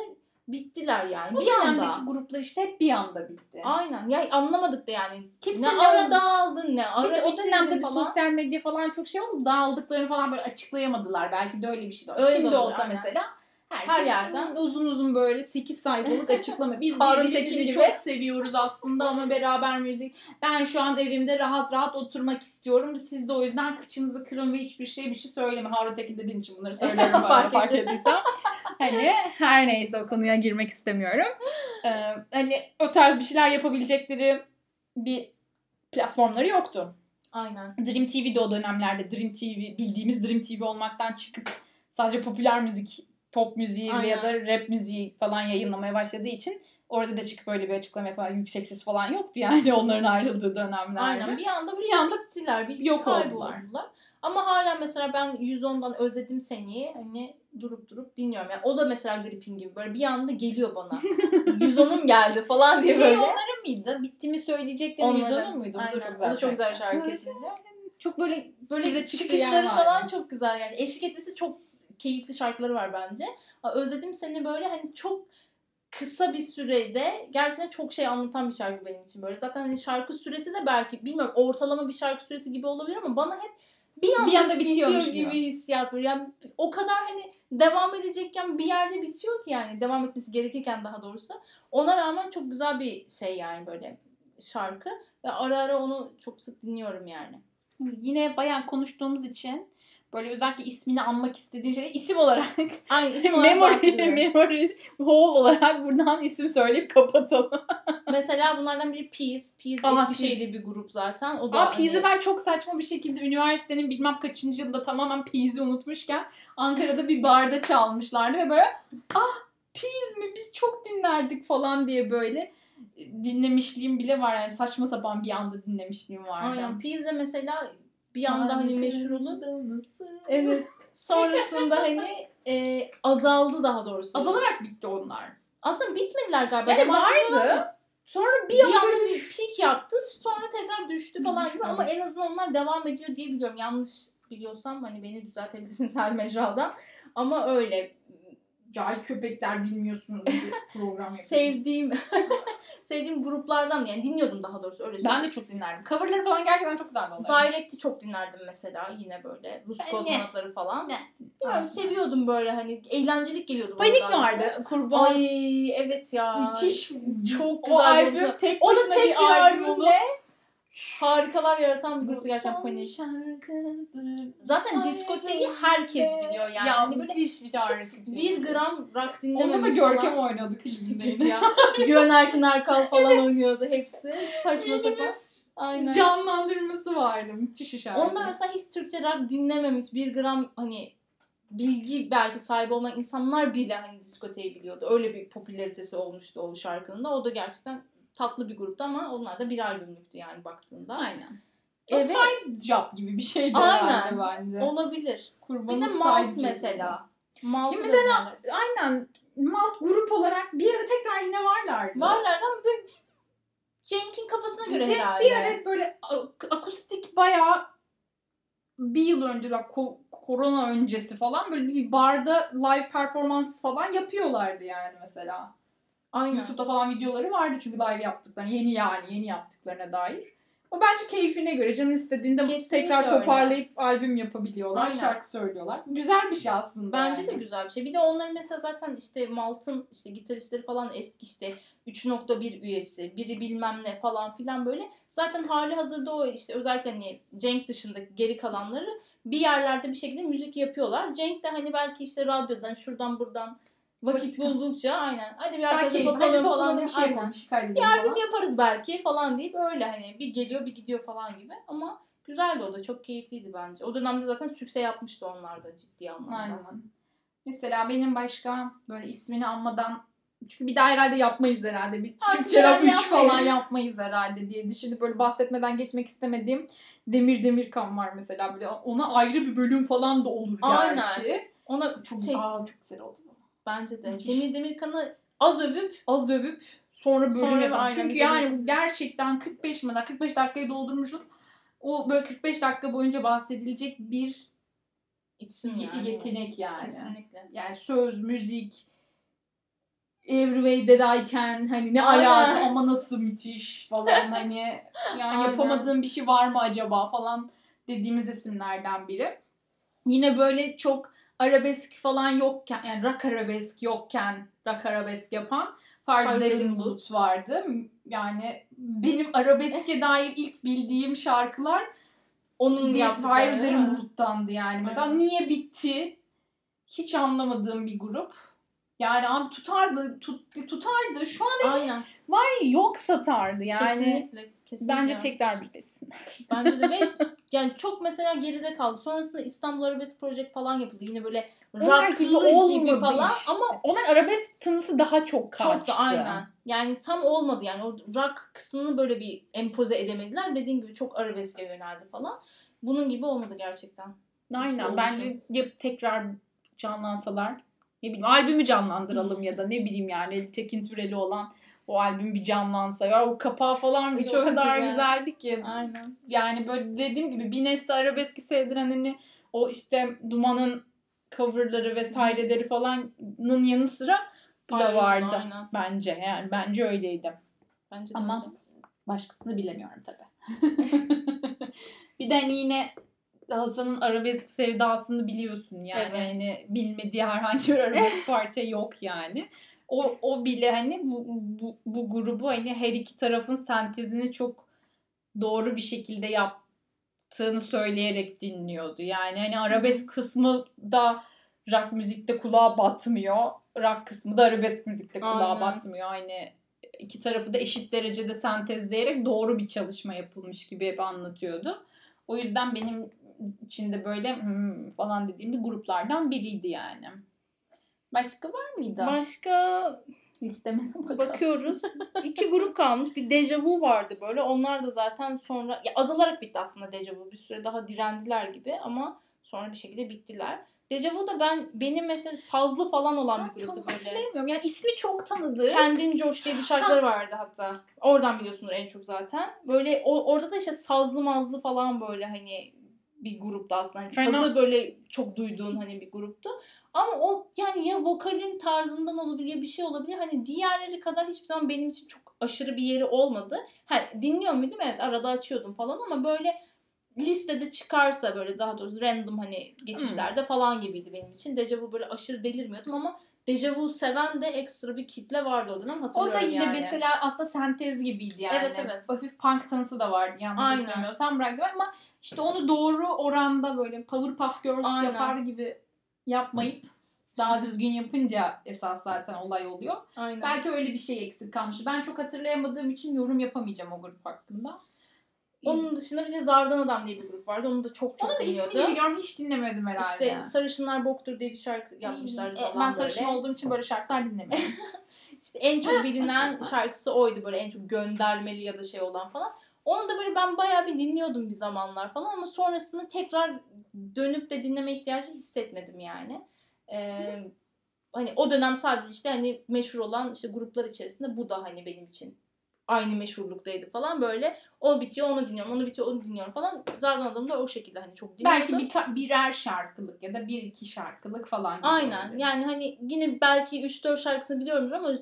Speaker 1: bittiler yani.
Speaker 2: bu
Speaker 1: bir anda.
Speaker 2: dönemdeki gruplar işte hep bir anda bitti.
Speaker 1: Aynen. Ya anlamadık da yani.
Speaker 2: Kimse
Speaker 1: ne ara
Speaker 2: oldu?
Speaker 1: dağıldın, ne
Speaker 2: Bir
Speaker 1: ara
Speaker 2: de o dönemde bir sosyal medya falan çok şey oldu. Dağıldıklarını falan böyle açıklayamadılar. Belki de öyle bir şey de.
Speaker 1: Öyle
Speaker 2: Şimdi olsa
Speaker 1: aynen.
Speaker 2: mesela herkes
Speaker 1: Her yerden.
Speaker 2: uzun uzun böyle 8 sayfalık açıklama. Biz
Speaker 1: Harun
Speaker 2: birbirimizi çok seviyoruz aslında ama beraber müzik. Ben şu an evimde rahat rahat oturmak istiyorum. Siz de o yüzden kıçınızı kırın ve hiçbir şey bir şey söyleme. Harun Tekin dediğin için bunları söylüyorum.
Speaker 1: Fark
Speaker 2: fark, fark
Speaker 1: ettim.
Speaker 2: ettiysen. hani her neyse o konuya girmek istemiyorum. Ee, hani o tarz bir şeyler yapabilecekleri bir platformları yoktu.
Speaker 1: Aynen.
Speaker 2: Dream TV de o dönemlerde Dream TV bildiğimiz Dream TV olmaktan çıkıp sadece popüler müzik, pop müziği
Speaker 1: Aynen.
Speaker 2: ya da rap müziği falan yayınlamaya başladığı için orada da çıkıp böyle bir açıklama yapan yüksek ses falan yoktu yani onların ayrıldığı dönemlerde.
Speaker 1: Aynen. Bir anda
Speaker 2: Bir anda
Speaker 1: bittiler. Bir
Speaker 2: yok
Speaker 1: kayboldular.
Speaker 2: oldular.
Speaker 1: Ama hala mesela ben 110'dan özledim seni hani durup durup dinliyorum. Yani o da mesela gripin gibi böyle bir anda geliyor bana. 110'um geldi falan diye
Speaker 2: şey
Speaker 1: böyle.
Speaker 2: onların mıydı? Bitti mi söyleyeceklerin
Speaker 1: Onların.
Speaker 2: yüzünün müydü? Bu
Speaker 1: Aynen.
Speaker 2: da çok güzel.
Speaker 1: O da çok güzel
Speaker 2: şarkı.
Speaker 1: kesinlikle.
Speaker 2: Çok böyle
Speaker 1: Böyle çıkışları
Speaker 2: var
Speaker 1: falan çok güzel yani. Eşlik etmesi çok keyifli şarkıları var bence. Özledim seni böyle hani çok kısa bir sürede gerçekten çok şey anlatan bir şarkı benim için böyle. Zaten hani şarkı süresi de belki bilmiyorum ortalama bir şarkı süresi gibi olabilir ama bana hep bir anda,
Speaker 2: Bir anda
Speaker 1: bitiyor gibi. hissiyat var. Yani o kadar hani devam edecekken bir yerde bitiyor ki yani devam etmesi gerekirken daha doğrusu. Ona rağmen çok güzel bir şey yani böyle şarkı ve ara ara onu çok sık dinliyorum yani.
Speaker 2: yine bayağı konuştuğumuz için böyle özellikle ismini anmak istediğin şey isim olarak
Speaker 1: Aynı isim olarak
Speaker 2: memory, memory hole olarak buradan isim söyleyip kapatalım.
Speaker 1: Mesela bunlardan biri Peace. Peace
Speaker 2: Aa,
Speaker 1: Eskişehir'li bir grup zaten. O da
Speaker 2: Aa
Speaker 1: hani-
Speaker 2: ben çok saçma bir şekilde üniversitenin bilmem kaçıncı yılında tamamen Pease'i unutmuşken Ankara'da bir barda çalmışlardı ve böyle ah Pease mi biz çok dinlerdik falan diye böyle dinlemişliğim bile var yani saçma sapan bir anda dinlemişliğim vardı.
Speaker 1: Aynen. Peace de mesela bir anda hani meşhur olup evet sonrasında hani e, azaldı daha doğrusu.
Speaker 2: azalarak bitti onlar.
Speaker 1: Aslında bitmediler galiba.
Speaker 2: Yani
Speaker 1: ediyorlar.
Speaker 2: vardı. Sonra bir
Speaker 1: Bir
Speaker 2: anda
Speaker 1: bir peak yaptı. Sonra tekrar düştü falan gibi ama en azından onlar devam ediyor diye biliyorum. Yanlış biliyorsam hani beni düzeltebilirsiniz her mecradan. Ama öyle.
Speaker 2: cahil köpekler bilmiyorsunuz bir program yapıyorsunuz.
Speaker 1: Sevdiğim sevdiğim gruplardan yani dinliyordum daha doğrusu öyle
Speaker 2: Ben
Speaker 1: söyleyeyim.
Speaker 2: de çok dinlerdim. Coverları falan gerçekten çok güzeldi onların.
Speaker 1: Direct'i çok dinlerdim mesela yine böyle Rus
Speaker 2: Ben
Speaker 1: kozmonotları falan.
Speaker 2: Ne?
Speaker 1: Bilmiyorum seviyordum böyle hani eğlencelik geliyordu
Speaker 2: Panik vardı. Kurban.
Speaker 1: Ay evet ya.
Speaker 2: Müthiş.
Speaker 1: Çok
Speaker 2: O
Speaker 1: güzel bir
Speaker 2: albüm tek
Speaker 1: O da tek
Speaker 2: bir,
Speaker 1: albümle harikalar yaratan bir gruptu gerçekten Panik. Zaten diskoteyi herkes biliyor yani.
Speaker 2: Ya
Speaker 1: hani böyle
Speaker 2: müthiş bir şarkı.
Speaker 1: hiç bir gram rock
Speaker 2: Onda
Speaker 1: dinlememiş
Speaker 2: da Görkem
Speaker 1: olan. Evet
Speaker 2: klibindeydi.
Speaker 1: ya. Güven Erkin Erkal falan oynuyordu hepsi. Saçma sapan. Aynen.
Speaker 2: canlandırması vardı. Müthiş bir şarkı.
Speaker 1: Onda mesela hiç Türkçe rock dinlememiş bir gram hani bilgi belki sahibi olmayan insanlar bile hani diskoteyi biliyordu. Öyle bir popülaritesi olmuştu o şarkının da. O da gerçekten tatlı bir gruptu ama onlar da bir albümlüktü yani baktığında.
Speaker 2: Aynen.
Speaker 1: E,
Speaker 2: O
Speaker 1: ve
Speaker 2: side job gibi bir şeydi
Speaker 1: Aynen.
Speaker 2: bence.
Speaker 1: olabilir. Bir
Speaker 2: Kurbanın
Speaker 1: de
Speaker 2: side
Speaker 1: Malt mesela. Malt'ı
Speaker 2: Ya mesela-. Aynen. Malt grup olarak bir ara tekrar yine varlardı.
Speaker 1: varlardı ama böyle Cenk'in kafasına göre
Speaker 2: Cenk
Speaker 1: herhalde.
Speaker 2: bir ara böyle ak- akustik bayağı bir yıl önce bak ko- korona öncesi falan böyle bir barda live performans falan yapıyorlardı yani mesela.
Speaker 1: Aynen.
Speaker 2: YouTube'da falan videoları vardı çünkü live yaptıklarını yeni yani yeni yaptıklarına dair. O bence keyfine göre canın istediğinde
Speaker 1: Kesinlikle
Speaker 2: tekrar
Speaker 1: öyle.
Speaker 2: toparlayıp albüm yapabiliyorlar,
Speaker 1: Aynen.
Speaker 2: şarkı söylüyorlar. Güzel bir şey aslında.
Speaker 1: Bence
Speaker 2: yani.
Speaker 1: de güzel bir şey. Bir de onların mesela zaten işte Malt'ın işte gitaristleri falan eski işte 3.1 üyesi, biri bilmem ne falan filan böyle. Zaten hali hazırda o işte özellikle hani Cenk dışındaki geri kalanları bir yerlerde bir şekilde müzik yapıyorlar. Cenk de hani belki işte radyodan şuradan buradan vakit, buldukça aynen. Hadi bir arkadaşa toplanalım falan diye.
Speaker 2: bir şey
Speaker 1: aynen.
Speaker 2: yapalım, bir
Speaker 1: albüm yaparız belki falan deyip öyle hani bir geliyor bir gidiyor falan gibi. Ama güzeldi o da çok keyifliydi bence. O dönemde zaten sükse yapmıştı onlar da ciddi anlamda.
Speaker 2: Aynen. Mesela benim başka böyle ismini anmadan çünkü bir daha herhalde yapmayız herhalde. Bir
Speaker 1: Artık
Speaker 2: Türkçe rap
Speaker 1: herhalde
Speaker 2: 3
Speaker 1: yapmayız.
Speaker 2: falan yapmayız herhalde diye düşünüp böyle bahsetmeden geçmek istemediğim Demir Demirkan var mesela. Böyle ona ayrı bir bölüm falan da olur
Speaker 1: Aynen.
Speaker 2: gerçi.
Speaker 1: Ona
Speaker 2: Çok,
Speaker 1: şey,
Speaker 2: aa, çok güzel oldu.
Speaker 1: Bence de.
Speaker 2: Müthiş.
Speaker 1: Demir Demirkan'ı az övüp
Speaker 2: Az övüp sonra bölüm
Speaker 1: Sonra
Speaker 2: yapalım. Çünkü
Speaker 1: bir
Speaker 2: yani gerçekten 45 mesela 45 dakikayı doldurmuşuz. O böyle 45 dakika boyunca bahsedilecek bir
Speaker 1: isim yani.
Speaker 2: yetenek yani.
Speaker 1: Kesinlikle.
Speaker 2: yani söz, müzik, Everyway'deyken hani ne alaka ama nasıl müthiş falan hani yani
Speaker 1: Aynen.
Speaker 2: yapamadığım bir şey var mı acaba falan dediğimiz isimlerden biri. Yine böyle çok arabesk falan yokken yani rock arabesk yokken rock arabesk yapan Farz
Speaker 1: Farz
Speaker 2: Derin
Speaker 1: Derin
Speaker 2: Bulut vardı. Yani benim arabeske dair ilk bildiğim şarkılar
Speaker 1: Onun
Speaker 2: bir
Speaker 1: yaptıkları.
Speaker 2: Farz Derin
Speaker 1: değil mi?
Speaker 2: Bulut'tandı yani. Mesela
Speaker 1: Aynen.
Speaker 2: niye bitti? Hiç anlamadığım bir grup. Yani abi tutardı, tut, tutardı. Şu an
Speaker 1: Aynen.
Speaker 2: Yok satardı yani.
Speaker 1: kesinlikle. Kesinlikle.
Speaker 2: Bence tekrar birleşsin.
Speaker 1: Bence de ve yani çok mesela geride kaldı. Sonrasında İstanbul Arabesk Project falan yapıldı. Yine böyle rocklı
Speaker 2: gibi
Speaker 1: gibi, falan
Speaker 2: işte.
Speaker 1: ama
Speaker 2: Onlar arabesk tınısı daha çok kaçtı.
Speaker 1: çok da aynen. Yani tam olmadı yani o rock kısmını böyle bir empoze edemediler. Dediğin gibi çok arabeske yöneldi falan. Bunun gibi olmadı gerçekten.
Speaker 2: Aynen. Bence yap tekrar canlansalar ne bileyim albümü canlandıralım ya da ne bileyim yani Tekin Türeli olan o albüm bir canlansa ya o kapağı falan bile o
Speaker 1: Çok
Speaker 2: kadar
Speaker 1: güzel.
Speaker 2: güzeldi ki.
Speaker 1: Aynen.
Speaker 2: Yani böyle dediğim gibi bir nesli arabeski sevdiren hani o işte Duman'ın coverları vesaireleri falanın yanı sıra bu da vardı
Speaker 1: Aynen.
Speaker 2: bence. Yani bence öyleydi.
Speaker 1: Bence de
Speaker 2: Ama
Speaker 1: öyle.
Speaker 2: başkasını bilemiyorum tabii. bir de hani yine Hasan'ın arabesk sevdasını biliyorsun yani.
Speaker 1: Evet.
Speaker 2: Hani bilmediği herhangi bir arabesk parça yok yani. O, o bile hani bu, bu, bu grubu hani her iki tarafın sentezini çok doğru bir şekilde yaptığını söyleyerek dinliyordu. Yani hani arabesk kısmı da rock müzikte kulağa batmıyor. Rock kısmı da arabesk müzikte kulağa
Speaker 1: Aynen.
Speaker 2: batmıyor. Hani iki tarafı da eşit derecede sentezleyerek doğru bir çalışma yapılmış gibi hep anlatıyordu. O yüzden benim içinde böyle hmm falan dediğim bir gruplardan biriydi yani. Başka var mıydı?
Speaker 1: Başka
Speaker 2: Listemize bakalım.
Speaker 1: bakıyoruz. İki grup kalmış. Bir Dejavu vardı böyle. Onlar da zaten sonra ya azalarak bitti aslında Dejavu. Bir süre daha direndiler gibi ama sonra bir şekilde bittiler. Dejavu da ben benim mesela sazlı falan olan
Speaker 2: Ben
Speaker 1: bir gruptu böyle.
Speaker 2: hatırlayamıyorum. Yani ismi çok tanıdığı.
Speaker 1: Kendin Coş diye bir şarkıları vardı hatta. Oradan biliyorsunuz en çok zaten. Böyle o, orada da işte sazlı mazlı falan böyle hani bir gruptu aslında. Hani
Speaker 2: Fena.
Speaker 1: sazı böyle çok duyduğun hani bir gruptu. Ama o yani ya vokalin tarzından olabilir ya bir şey olabilir. Hani diğerleri kadar hiçbir zaman benim için çok aşırı bir yeri olmadı. Ha, dinliyor muydum? Evet arada açıyordum falan ama böyle listede çıkarsa böyle daha doğrusu random hani geçişlerde falan gibiydi benim için. Dejavu böyle aşırı delirmiyordum ama Dejavu seven de ekstra bir kitle vardı o dönem
Speaker 2: O
Speaker 1: hatırlıyorum
Speaker 2: da yine
Speaker 1: yani.
Speaker 2: mesela aslında sentez gibiydi yani.
Speaker 1: Evet, evet.
Speaker 2: Hafif punk tanısı da vardı yanlış
Speaker 1: Aynen.
Speaker 2: hatırlamıyorsam bıraktım ama işte onu doğru oranda böyle Powerpuff Girls
Speaker 1: Aynen.
Speaker 2: yapar gibi yapmayıp daha düzgün yapınca esas zaten olay oluyor.
Speaker 1: Aynen.
Speaker 2: Belki öyle bir şey eksik kalmıştı. Ben çok hatırlayamadığım için yorum yapamayacağım o grup hakkında.
Speaker 1: Onun dışında bir de Zardan Adam diye bir grup vardı. Onu da çok çok
Speaker 2: Onun da ismini
Speaker 1: dinliyordu.
Speaker 2: biliyorum hiç dinlemedim herhalde.
Speaker 1: İşte Sarışınlar Boktur diye bir şarkı yapmışlardı
Speaker 2: E, ben
Speaker 1: böyle.
Speaker 2: sarışın olduğum için böyle şarkılar dinlemiyorum.
Speaker 1: İşte en çok bilinen şarkısı oydu böyle en çok göndermeli ya da şey olan falan. Onu da böyle ben bayağı bir dinliyordum bir zamanlar falan ama sonrasında tekrar dönüp de dinleme ihtiyacı hissetmedim yani. Ee, hani o dönem sadece işte hani meşhur olan işte gruplar içerisinde bu da hani benim için aynı meşhurluktaydı falan böyle. O bitiyor onu dinliyorum, onu bitiyor onu dinliyorum falan. Zardan Adam'ı da o şekilde hani çok dinliyordum.
Speaker 2: Belki bir, birer şarkılık ya da bir iki şarkılık falan
Speaker 1: Aynen.
Speaker 2: olabilir.
Speaker 1: Yani hani yine belki 3-4 şarkısını biliyorumdur ama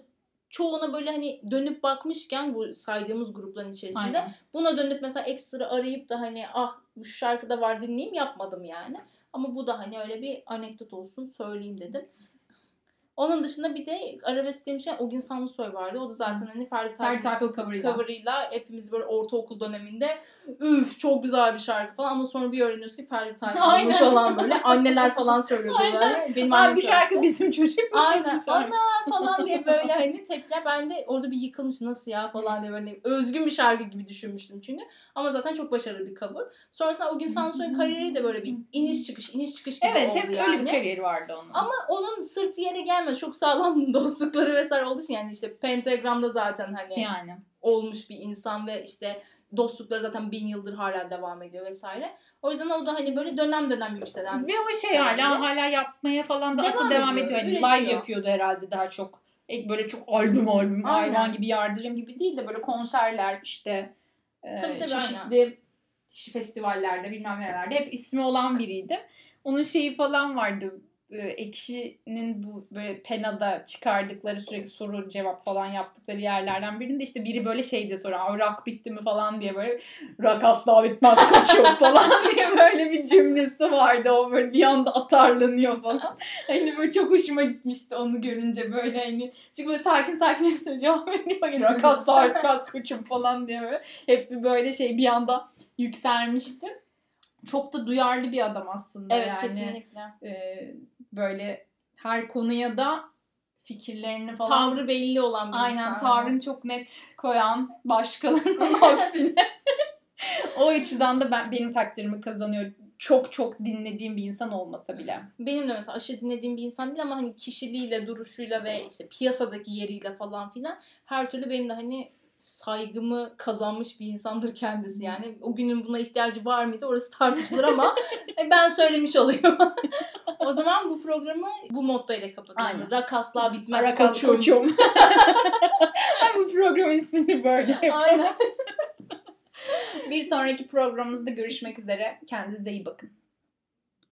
Speaker 1: çoğuna böyle hani dönüp bakmışken bu saydığımız grupların içerisinde
Speaker 2: Aynen.
Speaker 1: buna dönüp mesela ekstra arayıp da hani ah bu şarkıda var dinleyeyim yapmadım yani. Ama bu da hani öyle bir anekdot olsun söyleyeyim dedim. Onun dışında bir de arabesk demişken O Gün Samsoy vardı. O da zaten hani Ferdi Tayfur
Speaker 2: cover'ıyla
Speaker 1: hepimiz böyle ortaokul döneminde üf çok güzel bir şarkı falan ama sonra bir öğreniyoruz ki Ferdi Tayfur'muş
Speaker 2: Aynen.
Speaker 1: falan böyle. Anneler falan söylüyordu
Speaker 2: Aynen.
Speaker 1: böyle. Benim
Speaker 2: Abi bu şarkı
Speaker 1: söylemişti.
Speaker 2: bizim çocuğumuz.
Speaker 1: Aynen.
Speaker 2: şarkı.
Speaker 1: Ana falan diye böyle hani tepkiler. Ben de orada bir yıkılmış nasıl ya falan diye böyle özgün bir şarkı gibi düşünmüştüm çünkü. Ama zaten çok başarılı bir cover. Sonrasında o gün Sansoy'un kariyeri de böyle bir iniş çıkış iniş çıkış gibi
Speaker 2: Evet
Speaker 1: oldu
Speaker 2: hep
Speaker 1: yani.
Speaker 2: öyle bir kariyeri vardı onun.
Speaker 1: Ama onun sırtı yere gelmedi. Çok sağlam dostlukları vesaire olduğu için yani işte Pentagram'da zaten hani
Speaker 2: yani.
Speaker 1: olmuş bir insan ve işte dostlukları zaten bin yıldır hala devam ediyor vesaire. O yüzden o da hani böyle dönem dönem yükselen.
Speaker 2: Ve o şey hala hala yapmaya falan da
Speaker 1: Devam
Speaker 2: aslında devam
Speaker 1: ediyor,
Speaker 2: ediyor. Hani live yapıyordu herhalde daha çok. E, Böyle çok albüm albüm
Speaker 1: Aynen.
Speaker 2: hayvan gibi yardırım gibi değil de böyle konserler işte e,
Speaker 1: Tabii, tabii,
Speaker 2: çeşitli işte festivallerde bilmem nerelerde hep ismi olan biriydi. Onun şeyi falan vardı. E, Ekşi'nin bu böyle Pena'da çıkardıkları sürekli soru cevap falan yaptıkları yerlerden birinde işte biri böyle şey diye soruyor. "Aa, Rock bitti mi falan diye böyle rock asla bitmez koçum falan diye böyle bir cümlesi vardı. O böyle bir anda atarlanıyor falan. Hani böyle çok hoşuma gitmişti onu görünce böyle hani. Çünkü böyle sakin sakin hepsine cevap veriyor. Hani rock asla bitmez koçum falan diye böyle. Hep böyle şey bir anda yükselmişti. Çok da duyarlı bir adam aslında
Speaker 1: Evet
Speaker 2: yani.
Speaker 1: kesinlikle.
Speaker 2: Ee, böyle her konuya da fikirlerini falan
Speaker 1: Tavrı belli olan bir
Speaker 2: Aynen
Speaker 1: insan.
Speaker 2: tavrını çok net koyan başkalarının aksine. o açıdan da ben benim takdirimi kazanıyor. Çok çok dinlediğim bir insan olmasa bile.
Speaker 1: Benim de mesela aşırı dinlediğim bir insan değil ama hani kişiliğiyle, duruşuyla ve işte piyasadaki yeriyle falan filan her türlü benim de hani saygımı kazanmış bir insandır kendisi yani. O günün buna ihtiyacı var mıydı orası tartışılır ama e, ben söylemiş olayım. o zaman bu programı bu motto ile kapatalım.
Speaker 2: Aynen.
Speaker 1: Rak asla bitmez
Speaker 2: Arakas
Speaker 1: koçum.
Speaker 2: koçum. Bu programın ismini böyle yapalım.
Speaker 1: Aynen.
Speaker 2: Bir sonraki programımızda görüşmek üzere. Kendinize iyi bakın.